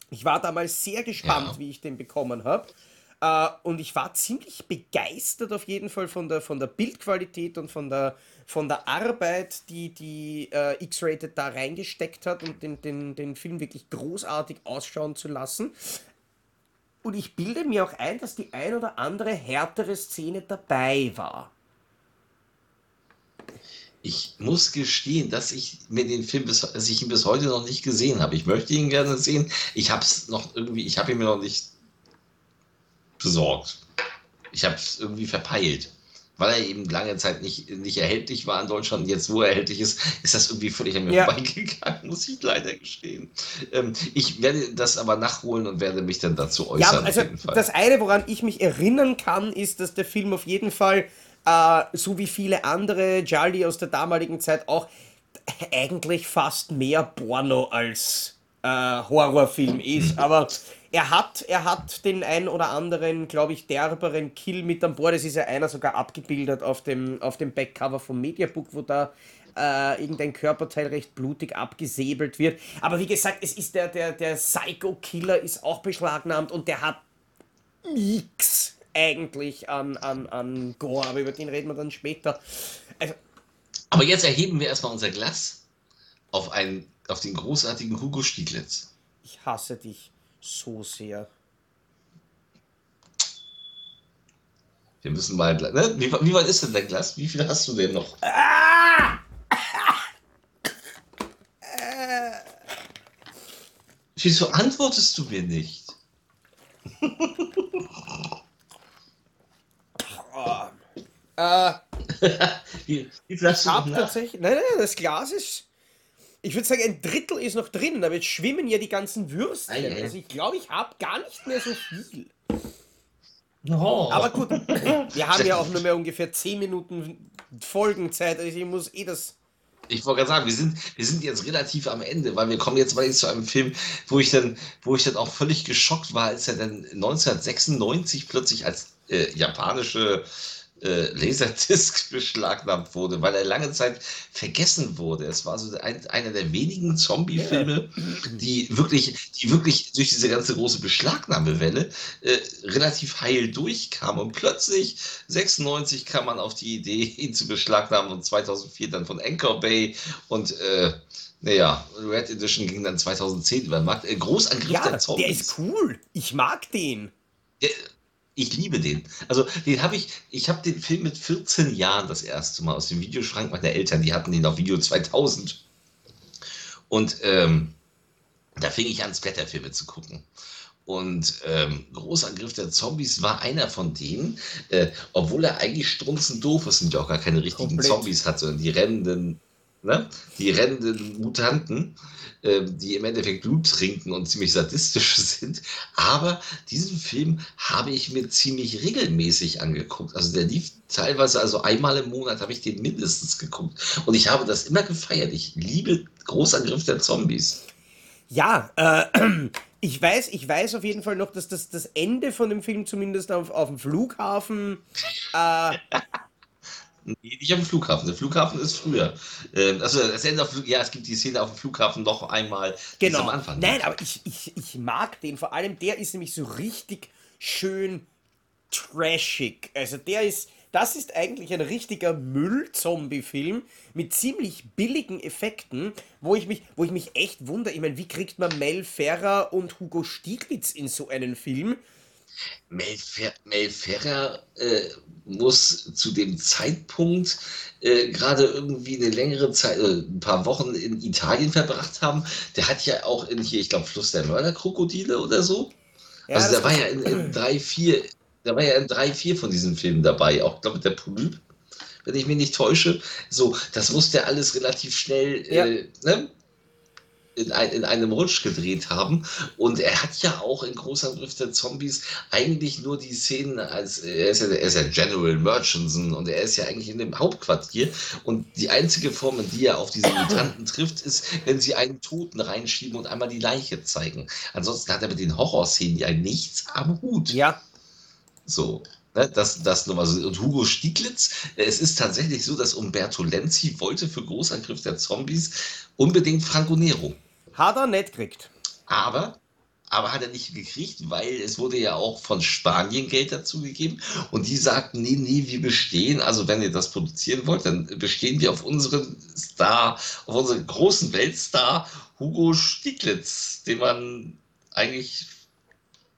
[SPEAKER 1] ich war damals sehr gespannt,
[SPEAKER 2] Ja.
[SPEAKER 1] wie ich den bekommen habe. Äh, und ich war ziemlich begeistert auf jeden Fall von der, von der Bildqualität und von der, von der Arbeit, die die äh, X-Rated da reingesteckt hat und den, den, den Film wirklich großartig ausschauen zu lassen. Und ich bilde mir auch ein, dass die ein oder andere härtere Szene dabei war.
[SPEAKER 2] Ich muss gestehen, dass ich mir den Film bis, dass ich ihn bis heute noch nicht gesehen habe. Ich möchte ihn gerne sehen. Ich habe es noch irgendwie, ich habe ihn mir noch nicht besorgt. Ich habe es irgendwie verpeilt. Weil er eben lange Zeit nicht, nicht erhältlich war in Deutschland und jetzt, wo er erhältlich ist, ist das irgendwie völlig an mir
[SPEAKER 1] Ja.
[SPEAKER 2] vorbeigegangen, muss ich leider gestehen. Ähm, ich werde das aber nachholen und werde mich dann dazu
[SPEAKER 1] Ja,
[SPEAKER 2] äußern.
[SPEAKER 1] also
[SPEAKER 2] jeden Fall.
[SPEAKER 1] das eine, woran ich mich erinnern kann, ist, dass der Film auf jeden Fall, äh, so wie viele andere Gialli aus der damaligen Zeit auch, eigentlich fast mehr Porno als äh, Horrorfilm ist. Aber er hat, er hat den ein oder anderen, glaube ich, derberen Kill mit an Bord. Es ist ja einer sogar abgebildet auf dem, auf dem Backcover vom Mediabook, wo da äh, irgendein Körperteil recht blutig abgesäbelt wird. Aber wie gesagt, es ist der, der, der Psycho-Killer ist auch beschlagnahmt und der hat nix eigentlich an, an, an Gore, aber über den reden wir dann später. Also,
[SPEAKER 2] Aber jetzt erheben wir erstmal unser Glas auf, einen, auf den großartigen Hugo Stieglitz.
[SPEAKER 1] ich hasse dich so sehr.
[SPEAKER 2] Wir müssen mal. Ne? Wie, wie weit ist denn dein Glas? Wie viel hast du denn noch? Wieso antwortest du mir nicht?
[SPEAKER 1] Äh, ich hab tatsächlich. Nein, nein, das Glas ist. Ich würde sagen, ein Drittel ist noch drin, aber jetzt schwimmen ja die ganzen Würstchen.
[SPEAKER 2] Ei, ei.
[SPEAKER 1] Also ich glaube, ich habe gar nicht mehr so viel.
[SPEAKER 2] Oh.
[SPEAKER 1] Aber gut, wir haben ja auch nur mehr ungefähr 10 Minuten Folgenzeit. Also ich muss eh das.
[SPEAKER 2] Ich wollte gerade sagen, wir sind, wir sind jetzt relativ am Ende, weil wir kommen jetzt mal zu einem Film, wo ich dann, wo ich dann auch völlig geschockt war, als er dann 1996 plötzlich als äh, japanische äh, Laserdisc beschlagnahmt wurde, weil er lange Zeit vergessen wurde. Es war so ein, einer der wenigen Zombie-Filme, die wirklich, die wirklich durch diese ganze große Beschlagnahmewelle äh, relativ heil durchkam. Und plötzlich, 96, kam man auf die Idee, ihn zu beschlagnahmen und 2004 dann von Anchor Bay und äh, naja, Red Edition ging dann 2010 über den Markt. Äh, Großangriff
[SPEAKER 1] Ja,
[SPEAKER 2] der
[SPEAKER 1] der
[SPEAKER 2] Zombies.
[SPEAKER 1] ist cool. Ich mag den.
[SPEAKER 2] Ich liebe den. Also den habe ich, ich habe den Film mit 14 Jahren das erste Mal aus dem Videoschrank meiner Eltern, die hatten den auf Video 2000. Und ähm, da fing ich an, Splatterfilme zu gucken. Und ähm, Großangriff der Zombies war einer von denen, äh, obwohl er eigentlich strunzend doof ist und ja auch gar keine richtigen
[SPEAKER 1] Komplett.
[SPEAKER 2] Zombies hat, sondern die rennenden ne? die rennenden Mutanten, äh, die im Endeffekt Blut trinken und ziemlich sadistisch sind. Aber diesen Film habe ich mir ziemlich regelmäßig angeguckt. Also der lief teilweise, also einmal im Monat habe ich den mindestens geguckt. Und ich habe das immer gefeiert. Ich liebe Großangriff der Zombies.
[SPEAKER 1] Ja, äh, ich weiß, ich weiß auf jeden Fall noch, dass das, das Ende von dem Film zumindest auf, auf dem Flughafen. Äh,
[SPEAKER 2] Nee, nicht auf dem Flughafen. Der Flughafen ist früher. Ähm, also das Ende auf, ja, es gibt die Szene auf dem Flughafen noch einmal
[SPEAKER 1] genau.
[SPEAKER 2] am Anfang.
[SPEAKER 1] Nein, aber ich, ich, ich mag den. Vor allem der ist nämlich so richtig schön trashig. Also der ist, das ist eigentlich ein richtiger Müll-Zombie-Film mit ziemlich billigen Effekten, wo ich mich, wo ich mich echt wundere. Ich meine, wie kriegt man Mel Ferrer und Hugo Stieglitz in so einen Film?
[SPEAKER 2] Mel, Fer Mel Ferrer äh, muss zu dem Zeitpunkt äh, gerade irgendwie eine längere Zeit, äh, ein paar Wochen in Italien verbracht haben. Der hat ja auch in hier, ich glaube, Fluss der Mörderkrokodile oder so. Ja, also der war ja in, in, drei, vier, der war ja in drei, vier von diesen Filmen dabei, auch glaube mit der Polyp, wenn ich mich nicht täusche. So, das musste er alles relativ schnell ja. Äh, ne? In, ein, in einem Rutsch gedreht haben. Und er hat ja auch in Großangriff der Zombies eigentlich nur die Szenen als, er ist ja, er ist ja General Murchison und er ist ja eigentlich in dem Hauptquartier. Und die einzige Form, in die er auf diese Mutanten trifft, ist, wenn sie einen Toten reinschieben und einmal die Leiche zeigen. Ansonsten hat er mit den Horrorszenen ja nichts am Hut.
[SPEAKER 1] Ja.
[SPEAKER 2] So. Ne, das, das nochmal so. Und Hugo Stieglitz, es ist tatsächlich so, dass Umberto Lenzi wollte für Großangriff der Zombies unbedingt Franco Nero.
[SPEAKER 1] Hat er nicht gekriegt.
[SPEAKER 2] Aber, aber hat er nicht gekriegt, weil es wurde ja auch von Spanien Geld dazu gegeben und die sagten, nee, nee, wir bestehen, also wenn ihr das produzieren wollt, dann bestehen wir auf unseren Star, auf unseren großen Weltstar Hugo Stieglitz, den man eigentlich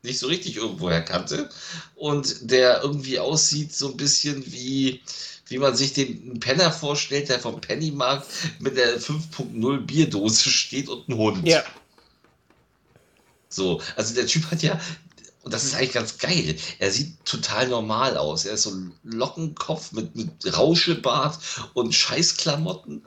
[SPEAKER 2] nicht so richtig irgendwoher kannte und der irgendwie aussieht so ein bisschen wie wie man sich den Penner vorstellt, der vom Pennymarkt mit der 5.0 Bierdose steht und ein Hund.
[SPEAKER 1] Ja.
[SPEAKER 2] So, also der Typ hat ja, und das ist eigentlich ganz geil, er sieht total normal aus. Er ist so ein Lockenkopf mit, mit Rauschebart und Scheißklamotten.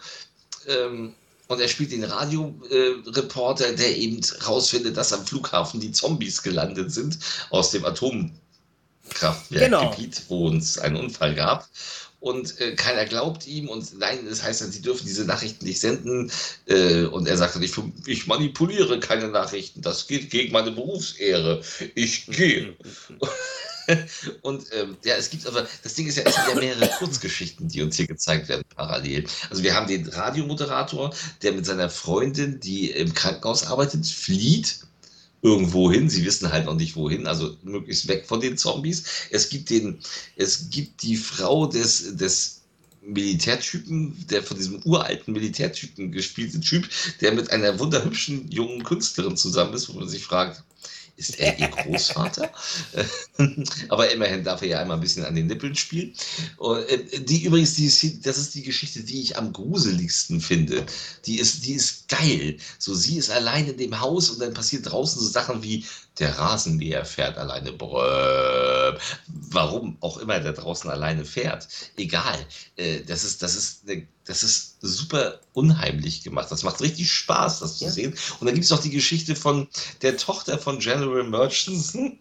[SPEAKER 2] Ähm, und er spielt den Radioreporter, äh, der eben rausfindet, dass am Flughafen die Zombies gelandet sind aus dem Atomkraftwerkgebiet, genau. wo es einen Unfall gab und äh, keiner glaubt ihm und nein, das heißt dann, sie dürfen diese Nachrichten nicht senden äh, und er sagt dann, ich, ich manipuliere keine Nachrichten, das geht gegen meine Berufsehre, ich gehe. und ähm, ja, es gibt aber, das Ding ist ja, es gibt ja mehrere Kurzgeschichten, die uns hier gezeigt werden parallel. Also wir haben den Radiomoderator, der mit seiner Freundin, die im Krankenhaus arbeitet, flieht irgendwo hin. Sie wissen halt noch nicht wohin, also möglichst weg von den Zombies. Es gibt den, es gibt die Frau des, des Militärtypen, der von diesem uralten Militärtypen gespielte Typ, der mit einer wunderhübschen jungen Künstlerin zusammen ist, wo man sich fragt, ist er ihr Großvater? Aber immerhin darf er ja einmal ein bisschen an den Nippeln spielen. Und, äh, die übrigens, die, das ist die Geschichte, die ich am gruseligsten finde. Die ist, die ist geil. So, sie ist allein in dem Haus und dann passiert draußen so Sachen wie, der Rasenmäher fährt alleine. Brrr. Das ist, super unheimlich gemacht. Das macht richtig Spaß, das zu ja. sehen. Und dann gibt es auch die Geschichte von der Tochter von General Murchison,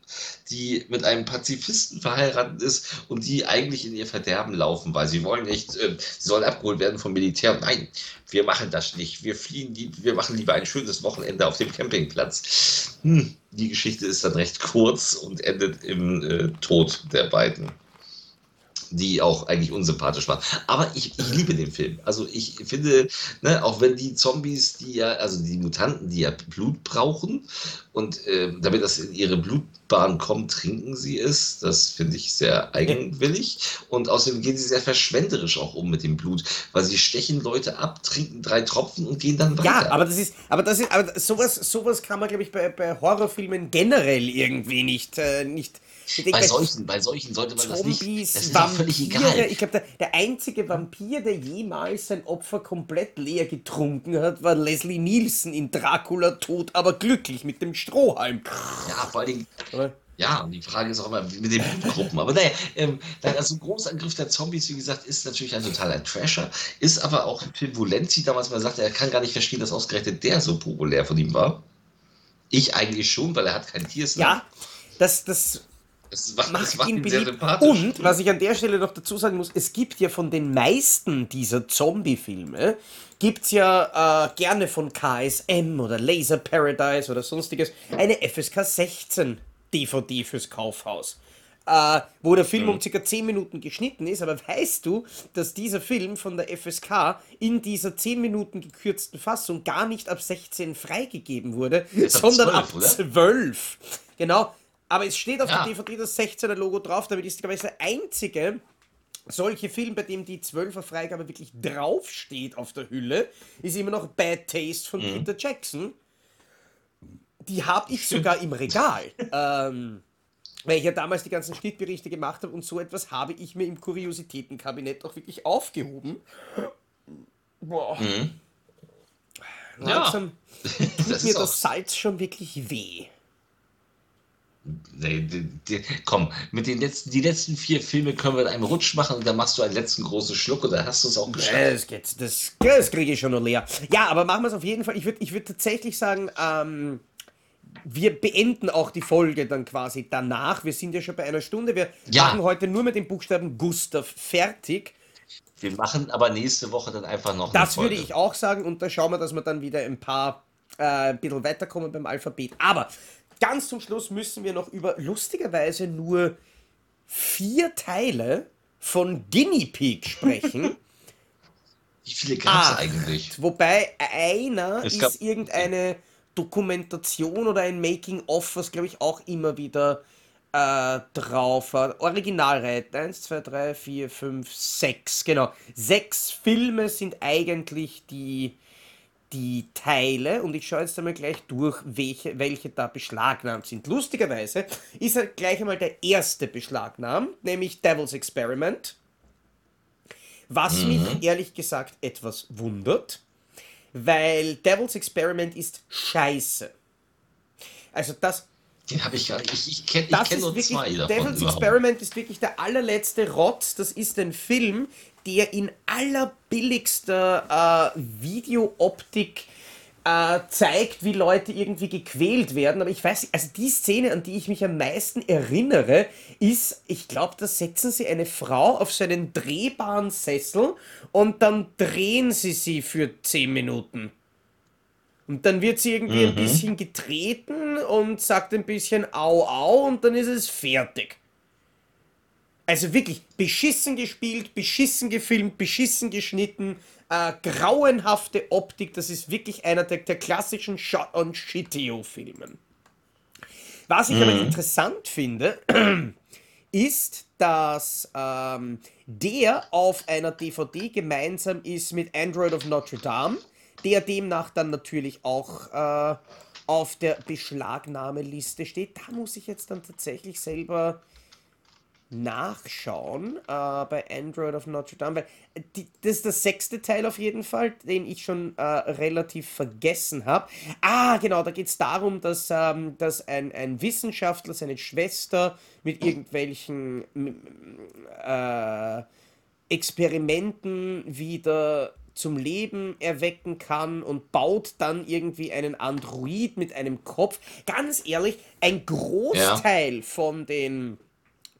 [SPEAKER 2] die mit einem Pazifisten verheiratet ist und die eigentlich in ihr Verderben laufen, weil sie wollen nicht, äh, sie sollen abgeholt werden vom Militär. Nein, wir machen das nicht. Wir fliehen, die, wir machen lieber ein schönes Wochenende auf dem Campingplatz. Hm, die Geschichte ist dann recht kurz und endet im äh, Tod der beiden die auch eigentlich unsympathisch waren. Aber ich, ich liebe den Film. Also ich finde, ne, auch wenn die Zombies, die ja, also die Mutanten, die ja Blut brauchen und äh, damit das in ihre Blutbahn kommt, trinken sie es. Das finde ich sehr eigenwillig. Und außerdem gehen sie sehr verschwenderisch auch um mit dem Blut, weil sie stechen Leute ab, trinken drei Tropfen und gehen dann weiter.
[SPEAKER 1] Ja, aber das ist, aber das ist, aber sowas, sowas kann man, glaube ich, bei, bei Horrorfilmen generell irgendwie nicht, äh, nicht
[SPEAKER 2] bei, solchen, bei solchen sollte man Zombies, das nicht. Das
[SPEAKER 1] ist Vampire, völlig egal. Ich glaube, der, der, einzige Vampir, der jemals sein Opfer komplett leer getrunken hat, war Leslie Nielsen in Dracula tot, aber glücklich mit dem Strohhalm.
[SPEAKER 2] Ja, vor allem. Ja, und die Frage ist auch immer mit den Blutgruppen. Aber naja, ähm, also Großangriff der Zombies, wie gesagt, ist natürlich ein totaler Trasher. Ist aber auch ein Film, wo Lenzi damals mal sagte, er kann gar nicht verstehen, dass ausgerechnet der so populär von ihm war. Ich eigentlich schon, weil er hat kein Tier.
[SPEAKER 1] Ja, das, das
[SPEAKER 2] das macht,
[SPEAKER 1] macht,
[SPEAKER 2] macht
[SPEAKER 1] ihn beliebt. Und, was ich an der Stelle noch dazu sagen muss, es gibt ja von den meisten dieser Zombie-Filme, gibt es ja äh, gerne von KSM oder Laser Paradise oder sonstiges eine FSK 16 DVD fürs Kaufhaus. Äh, wo der Film um ca. 10 Minuten geschnitten ist, aber weißt du, dass dieser Film von der FSK in dieser 10 Minuten gekürzten Fassung gar nicht ab 16 freigegeben wurde, sondern
[SPEAKER 2] 12,
[SPEAKER 1] ab
[SPEAKER 2] oder?
[SPEAKER 1] 12. Genau. Aber es steht auf
[SPEAKER 2] Ja.
[SPEAKER 1] der DVD das 16er Logo drauf, damit ist, glaube ich, der einzige solche Film, bei dem die 12er Freigabe wirklich draufsteht auf der Hülle, ist immer noch Bad Taste von Peter Jackson. Die habe ich sogar im Regal. ähm, weil ich ja damals die ganzen Schnittberichte gemacht habe und so etwas habe ich mir im Kuriositätenkabinett auch wirklich aufgehoben. Boah.
[SPEAKER 2] Mhm.
[SPEAKER 1] Langsam tut
[SPEAKER 2] Das
[SPEAKER 1] mir das Salz schon wirklich weh.
[SPEAKER 2] Komm, mit den letzten, die letzten vier Filme können wir in einem Rutsch machen und dann machst du einen letzten großen Schluck und dann hast du es auch geschafft.
[SPEAKER 1] Das, geht, das, das kriege ich schon noch leer. Ja, aber machen wir es auf jeden Fall. Ich würde ich würd tatsächlich sagen, ähm, wir beenden auch die Folge dann quasi danach. Wir sind ja schon bei einer Stunde. Wir
[SPEAKER 2] Ja.
[SPEAKER 1] machen heute nur mit dem Buchstaben Gustav fertig.
[SPEAKER 2] Wir machen aber nächste Woche dann einfach noch
[SPEAKER 1] Das würde ich auch sagen und da schauen wir, dass wir dann wieder ein paar äh, ein bisschen weiterkommen beim Alphabet. Aber ganz zum Schluss müssen wir noch über lustigerweise nur vier Teile von Guinea Pig sprechen.
[SPEAKER 2] Wie viele gab es
[SPEAKER 1] Acht.
[SPEAKER 2] eigentlich?
[SPEAKER 1] Wobei einer
[SPEAKER 3] Es
[SPEAKER 1] ist irgendeine Dokumentation oder ein Making-of, was glaube ich auch immer wieder äh, drauf hat. Originalreihe. 1, 2, 3, 4, 5, 6. Genau. Sechs Filme sind eigentlich die, die Teile und ich schaue jetzt einmal gleich durch, welche, welche da beschlagnahmt sind. Lustigerweise ist er gleich einmal der erste beschlagnahmt, nämlich Devil's Experiment. Was mich ehrlich gesagt etwas wundert, weil Devil's Experiment ist scheiße. Also das,
[SPEAKER 2] Den habe ich gar nicht. Ich, ich kenne kenn
[SPEAKER 1] ist
[SPEAKER 2] nur
[SPEAKER 1] wirklich,
[SPEAKER 2] zwei davon.
[SPEAKER 1] Devil's
[SPEAKER 2] überhaupt.
[SPEAKER 1] Experiment ist wirklich der allerletzte Rotz. Das ist ein Film, der in allerbilligster äh, Videooptik äh, zeigt, wie Leute irgendwie gequält werden. Aber ich weiß, also die Szene, an die ich mich am meisten erinnere, ist, ich glaube, da setzen sie eine Frau auf so einen drehbaren Sessel und dann drehen sie sie für 10 Minuten. Und dann wird sie irgendwie ein bisschen getreten und sagt ein bisschen au au und dann ist es fertig. Also wirklich beschissen gespielt, beschissen gefilmt, beschissen geschnitten, äh, grauenhafte Optik. Das ist wirklich einer der, der klassischen Shot-on-Shitio-Filmen. Was ich aber interessant finde, ist, dass ähm, der auf einer DVD gemeinsam ist mit Android of Notre Dame, der demnach dann natürlich auch äh, auf der Beschlagnahmeliste steht. Da muss ich jetzt dann tatsächlich selber nachschauen äh, bei Android of Notre Dame, weil äh, die, das ist der sechste Teil auf jeden Fall, den ich schon äh, relativ vergessen habe. Ah, genau, da geht es darum, dass, ähm, dass ein, ein Wissenschaftler seine Schwester mit irgendwelchen äh, Experimenten wieder zum Leben erwecken kann und baut dann irgendwie einen Android mit einem Kopf. Ganz ehrlich, ein Großteil von den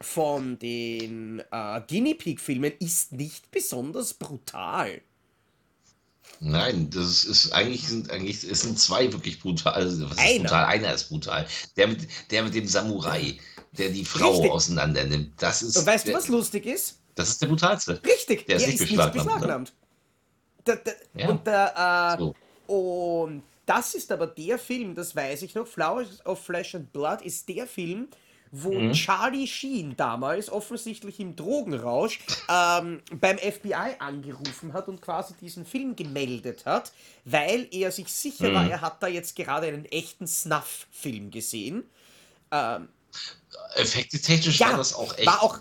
[SPEAKER 1] von den äh, Guinea Pig Filmen ist nicht besonders brutal.
[SPEAKER 2] Nein, das ist eigentlich sind eigentlich es sind zwei wirklich brutal. Also, was ist
[SPEAKER 1] Einer.
[SPEAKER 2] brutal? Einer ist brutal. Der mit, der mit dem Samurai, der die Frau
[SPEAKER 1] Richtig.
[SPEAKER 2] auseinander nimmt. Das ist
[SPEAKER 1] Und weißt
[SPEAKER 2] der,
[SPEAKER 1] du, was lustig ist?
[SPEAKER 2] Das ist der brutalste.
[SPEAKER 1] Richtig,
[SPEAKER 2] Der ist
[SPEAKER 1] er
[SPEAKER 2] nicht
[SPEAKER 1] ist nicht
[SPEAKER 2] beschlagnahmt, ne?
[SPEAKER 1] beschlagnahmt. Da, da,
[SPEAKER 2] Ja.
[SPEAKER 1] Und, der, äh,
[SPEAKER 2] So.
[SPEAKER 1] und das ist aber der Film, das weiß ich noch, Flowers of Flesh and Blood ist der Film, wo
[SPEAKER 2] Mhm.
[SPEAKER 1] Charlie Sheen damals offensichtlich im Drogenrausch ähm, beim FBI angerufen hat und quasi diesen Film gemeldet hat, weil er sich sicher
[SPEAKER 2] Mhm.
[SPEAKER 1] war, er hat da jetzt gerade einen echten Snuff-Film gesehen.
[SPEAKER 2] Effekte technisch
[SPEAKER 1] Ja,
[SPEAKER 2] war das auch echt.
[SPEAKER 1] war auch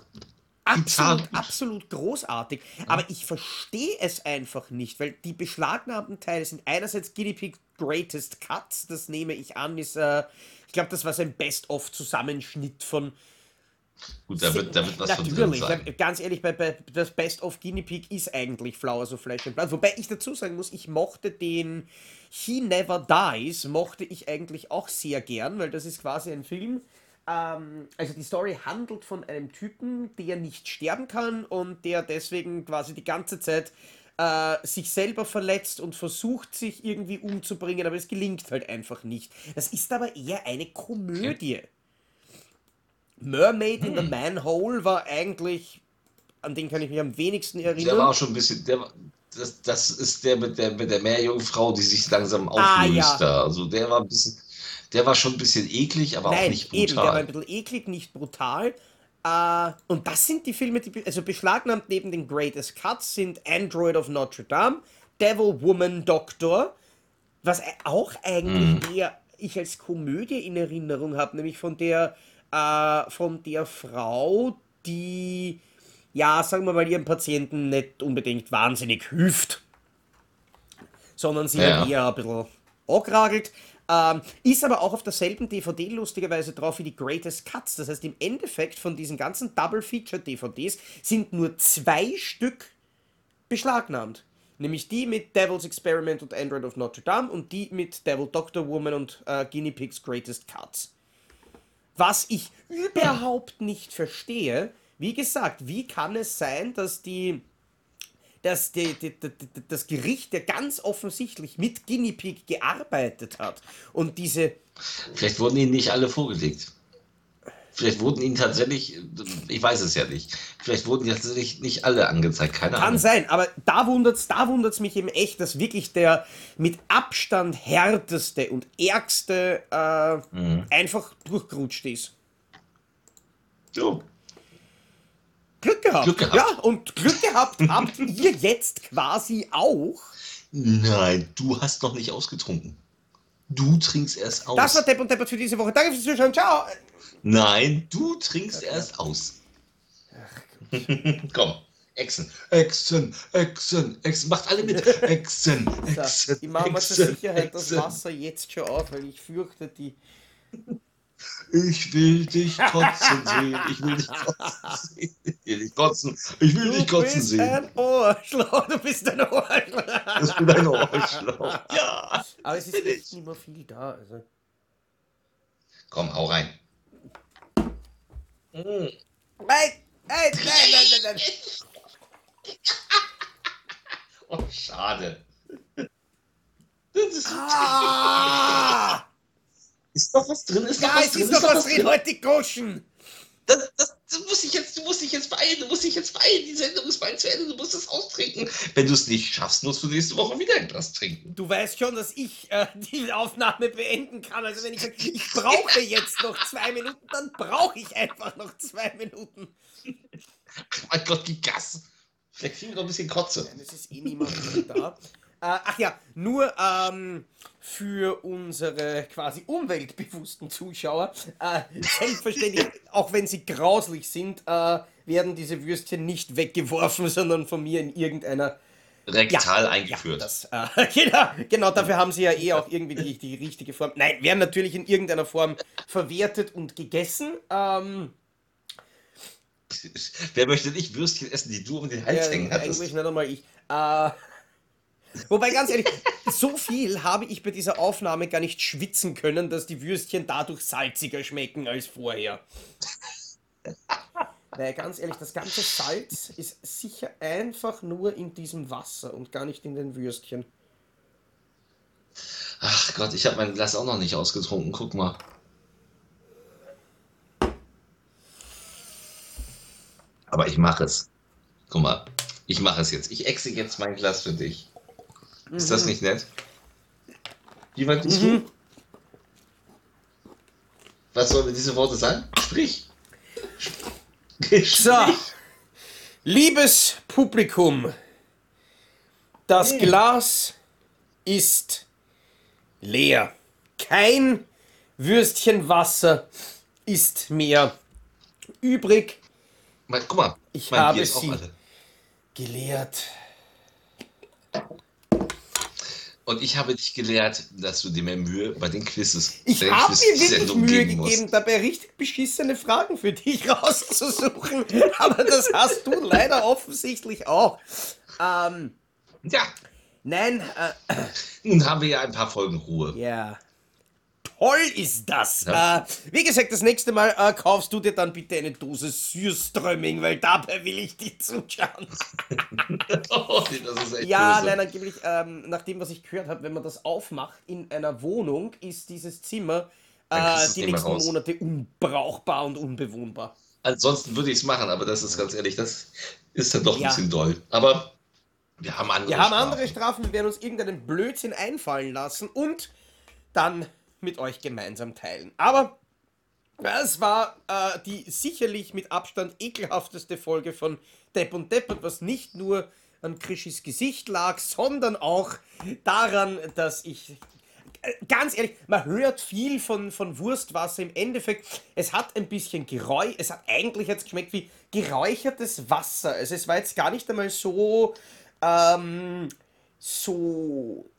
[SPEAKER 1] absolut, absolut großartig. Aber ich verstehe es einfach nicht, weil die beschlagnahmten Teile sind einerseits Guinea Pig Greatest Cuts, das nehme ich an, ist, äh, ich glaube, das war so ein Best-of-Zusammenschnitt von
[SPEAKER 2] Gut, da wird, da wird was von drin
[SPEAKER 1] Natürlich,
[SPEAKER 2] sein.
[SPEAKER 1] ja, ganz ehrlich, bei, bei, das Best of Guinea Pig ist eigentlich Flowers of Flesh and Blood. Wobei ich dazu sagen muss, ich mochte den He Never Dies, mochte ich eigentlich auch sehr gern, weil das ist quasi ein Film. Ähm, also die Story handelt von einem Typen, der nicht sterben kann und der deswegen quasi die ganze Zeit äh, sich selber verletzt und versucht, sich irgendwie umzubringen, aber es gelingt halt einfach nicht. Das ist aber eher eine Komödie. Mermaid in the
[SPEAKER 2] Hm.
[SPEAKER 1] Manhole war eigentlich, an den kann ich mich am wenigsten
[SPEAKER 2] Der war
[SPEAKER 1] erinnern.
[SPEAKER 2] auch schon ein bisschen, der, war- das, das ist der mit der, mit der Meerjungfrau, die sich langsam
[SPEAKER 1] Ah,
[SPEAKER 2] auflöst
[SPEAKER 1] ja.
[SPEAKER 2] da. Also der war ein bisschen, der war schon ein bisschen eklig, aber auch
[SPEAKER 1] Nein,
[SPEAKER 2] nicht
[SPEAKER 1] eben, der war ein
[SPEAKER 2] brutal.
[SPEAKER 1] bisschen eklig, nicht brutal. Äh, und das sind die Filme, die, also beschlagnahmt neben den Greatest Cuts sind Android of Notre Dame, Devil Woman Doctor, was e- auch eigentlich eher ich als Komödie in Erinnerung habe, nämlich von der, äh, von der Frau, die, ja, sagen wir mal, ihren Patienten nicht unbedingt wahnsinnig hilft, sondern sie
[SPEAKER 2] Ja.
[SPEAKER 1] eher ein bisschen angeragelt. Ähm, ist aber auch auf derselben DVD lustigerweise drauf wie die Greatest Cuts. Das heißt, im Endeffekt von diesen ganzen Double-Feature-DVDs sind nur zwei Stück beschlagnahmt. Nämlich die mit Devil's Experiment und Android of Notre Dame und die mit Devil Doctor Woman und äh, Guinea Pigs Greatest Cuts. Was ich überhaupt nicht verstehe, wie gesagt, wie kann es sein, dass die dass die, die, die, das Gericht ja ganz offensichtlich mit Guinea Pig gearbeitet hat und diese
[SPEAKER 2] Vielleicht wurden ihnen nicht alle vorgelegt. Vielleicht wurden ihnen tatsächlich, ich weiß es ja nicht, vielleicht wurden tatsächlich nicht alle angezeigt, keine
[SPEAKER 1] Kann
[SPEAKER 2] Ahnung.
[SPEAKER 1] sein, aber da wundert's, da wundert's mich eben echt, dass wirklich der mit Abstand härteste und ärgste äh,
[SPEAKER 2] Mhm.
[SPEAKER 1] einfach durchgerutscht ist.
[SPEAKER 2] So.
[SPEAKER 1] Glück gehabt.
[SPEAKER 2] Glück gehabt.
[SPEAKER 1] Ja, und Glück gehabt habt ihr jetzt quasi auch.
[SPEAKER 2] Nein, du hast noch nicht ausgetrunken. Du trinkst erst aus.
[SPEAKER 1] Das war Depp und Deppert für diese Woche. Danke fürs Zuschauen. Ciao.
[SPEAKER 2] Nein, du trinkst erst aus. Komm, Echsen. Echsen, Echsen, Echsen. Macht alle mit. Echsen, Echsen.
[SPEAKER 1] ich mache mal zur
[SPEAKER 2] Echsen,
[SPEAKER 1] Sicherheit das
[SPEAKER 2] Echsen.
[SPEAKER 1] Wasser jetzt schon auf, weil ich fürchte, die.
[SPEAKER 2] Ich will dich kotzen sehen. Ich will dich kotzen sehen. Ich will dich kotzen. Ich will dich kotzen
[SPEAKER 1] bist
[SPEAKER 2] sehen.
[SPEAKER 1] ein Ohrschloch. Du bist ein Ohrschloch.
[SPEAKER 2] Das bin ein Ohrschlauch. Ja.
[SPEAKER 1] Aber es ist echt
[SPEAKER 2] ich.
[SPEAKER 1] nicht mehr viel da. Also.
[SPEAKER 2] Komm, hau rein. Mm.
[SPEAKER 1] Nein, nein, nein, nein, nein.
[SPEAKER 2] Oh, schade. Das ist,
[SPEAKER 1] Ah!
[SPEAKER 2] Ist noch was drin? Ist
[SPEAKER 1] Ja,
[SPEAKER 2] was
[SPEAKER 1] es
[SPEAKER 2] drin?
[SPEAKER 1] ist noch was drin, heute die Goschen.
[SPEAKER 2] Das, das, du, musst dich jetzt, du musst dich jetzt beeilen, du musst dich jetzt beeilen. Die Sendung ist bald zu Ende, du musst es austrinken. Wenn du es nicht schaffst, musst du nächste Woche wieder etwas trinken.
[SPEAKER 1] Du weißt schon, dass ich äh, die Aufnahme beenden kann. Also wenn ich sage, ich brauche jetzt noch zwei Minuten, dann brauche ich einfach noch zwei Minuten.
[SPEAKER 2] Ach mein Gott, gib Gas. Vielleicht kriegen wir noch ein bisschen Kotze.
[SPEAKER 1] Nein, es ist eh niemand da. Äh, ach ja, nur ähm, für unsere quasi umweltbewussten Zuschauer, äh, selbstverständlich, auch wenn sie grauslich sind, äh, werden diese Würstchen nicht weggeworfen, sondern von mir in irgendeiner
[SPEAKER 2] Rektal eingeführt.
[SPEAKER 1] Das, äh, genau, genau, dafür haben sie ja eh auch irgendwie die, die richtige Form. Nein, werden natürlich in irgendeiner Form verwertet und gegessen. Ähm,
[SPEAKER 2] Wer möchte nicht Würstchen essen, die du um den Hals
[SPEAKER 1] äh,
[SPEAKER 2] hängen hattest?
[SPEAKER 1] eigentlich nicht einmal ich. Äh, wobei, ganz ehrlich, so viel habe ich bei dieser Aufnahme gar nicht schwitzen können, dass die Würstchen dadurch salziger schmecken als vorher. Weil ganz ehrlich, das ganze Salz ist sicher einfach nur in diesem Wasser und gar nicht in den Würstchen.
[SPEAKER 2] Ach Gott, ich habe mein Glas auch noch nicht ausgetrunken. Guck mal. Aber ich mache es. Guck mal, ich mache es jetzt. Ich exe jetzt mein Glas für dich. Ist das nicht nett? Wie weit bist
[SPEAKER 1] Mhm.
[SPEAKER 2] du? Was sollen diese Worte sein? Sprich. Sprich.
[SPEAKER 1] So, liebes Publikum, das
[SPEAKER 2] Hey.
[SPEAKER 1] Glas ist leer. Kein Würstchen Wasser ist mehr übrig.
[SPEAKER 2] Guck mal,
[SPEAKER 1] Ich
[SPEAKER 2] Mein
[SPEAKER 1] habe sie
[SPEAKER 2] alle. Und ich habe dich gelehrt, dass du dir mehr Mühe bei den Quizzes
[SPEAKER 1] Ich habe mir wirklich Mühe gegeben, dabei richtig beschissene Fragen für dich rauszusuchen. Aber das hast du leider offensichtlich auch. Ähm,
[SPEAKER 2] Ja,
[SPEAKER 1] nein, äh,
[SPEAKER 2] nun haben wir ja ein paar Folgen Ruhe.
[SPEAKER 1] ja. Toll ist das.
[SPEAKER 2] Ja.
[SPEAKER 1] Äh, wie gesagt, das nächste Mal äh, kaufst du dir dann bitte eine Dose Sürströmming, weil dabei will ich dich zuschauen.
[SPEAKER 2] Oh,
[SPEAKER 1] Ja,
[SPEAKER 2] böse.
[SPEAKER 1] nein, angeblich, ähm, nach dem, was ich gehört habe, wenn man das aufmacht in einer Wohnung, ist dieses Zimmer äh, die nächsten
[SPEAKER 2] raus.
[SPEAKER 1] Monate unbrauchbar und unbewohnbar.
[SPEAKER 2] Ansonsten würde ich es machen, aber das ist ganz ehrlich, das ist dann doch ein
[SPEAKER 1] Ja.
[SPEAKER 2] bisschen doll. Aber wir haben andere
[SPEAKER 1] Wir haben
[SPEAKER 2] Strafen.
[SPEAKER 1] andere Strafen, wir werden uns irgendeinen Blödsinn einfallen lassen und dann mit euch gemeinsam teilen. Aber es war äh, die sicherlich mit Abstand ekelhafteste Folge von Depp und Deppert, was nicht nur an Krischis Gesicht lag, sondern auch daran, dass ich äh, ganz ehrlich, man hört viel von, von Wurstwasser im Endeffekt. Es hat ein bisschen Geräusch, es hat eigentlich jetzt geschmeckt wie geräuchertes Wasser. Also es war jetzt gar nicht einmal so, ähm, so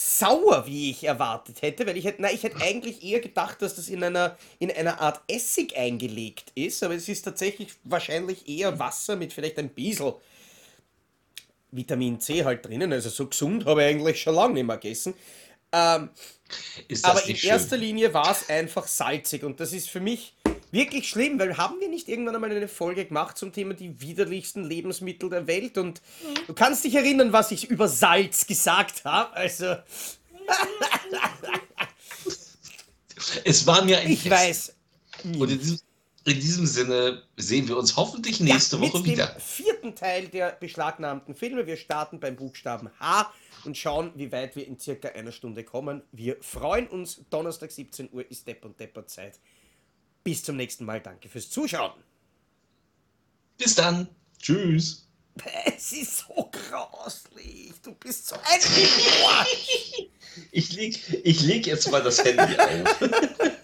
[SPEAKER 1] sauer, wie ich erwartet hätte, weil ich hätte, na, ich hätte eigentlich eher gedacht, dass das in einer, in einer Art Essig eingelegt ist, aber es ist tatsächlich wahrscheinlich eher Wasser mit vielleicht ein bisschen Vitamin C halt drinnen, also so gesund habe ich eigentlich schon lange nicht mehr gegessen. Ähm, aber in
[SPEAKER 2] nicht
[SPEAKER 1] erster
[SPEAKER 2] schön?
[SPEAKER 1] Linie war es einfach salzig und das ist für mich wirklich schlimm, weil haben wir nicht irgendwann einmal eine Folge gemacht zum Thema die widerlichsten Lebensmittel der Welt und du kannst dich erinnern, was ich über Salz gesagt habe, also
[SPEAKER 2] Es war mir ein
[SPEAKER 1] ich
[SPEAKER 2] Fest.
[SPEAKER 1] weiß.
[SPEAKER 2] Und in diesem, in diesem Sinne sehen wir uns hoffentlich nächste
[SPEAKER 1] ja, mit
[SPEAKER 2] Woche
[SPEAKER 1] dem
[SPEAKER 2] wieder.
[SPEAKER 1] vierten Teil der beschlagnahmten Filme. Wir starten beim Buchstaben H und schauen, wie weit wir in circa einer Stunde kommen. Wir freuen uns. Donnerstag 17 Uhr ist Depp und Depper Zeit. Bis zum nächsten Mal. Danke fürs Zuschauen.
[SPEAKER 2] Bis dann. Tschüss.
[SPEAKER 1] Es ist so grauslich. Du bist so ein.
[SPEAKER 2] Ich leg, ich leg jetzt mal das Handy auf.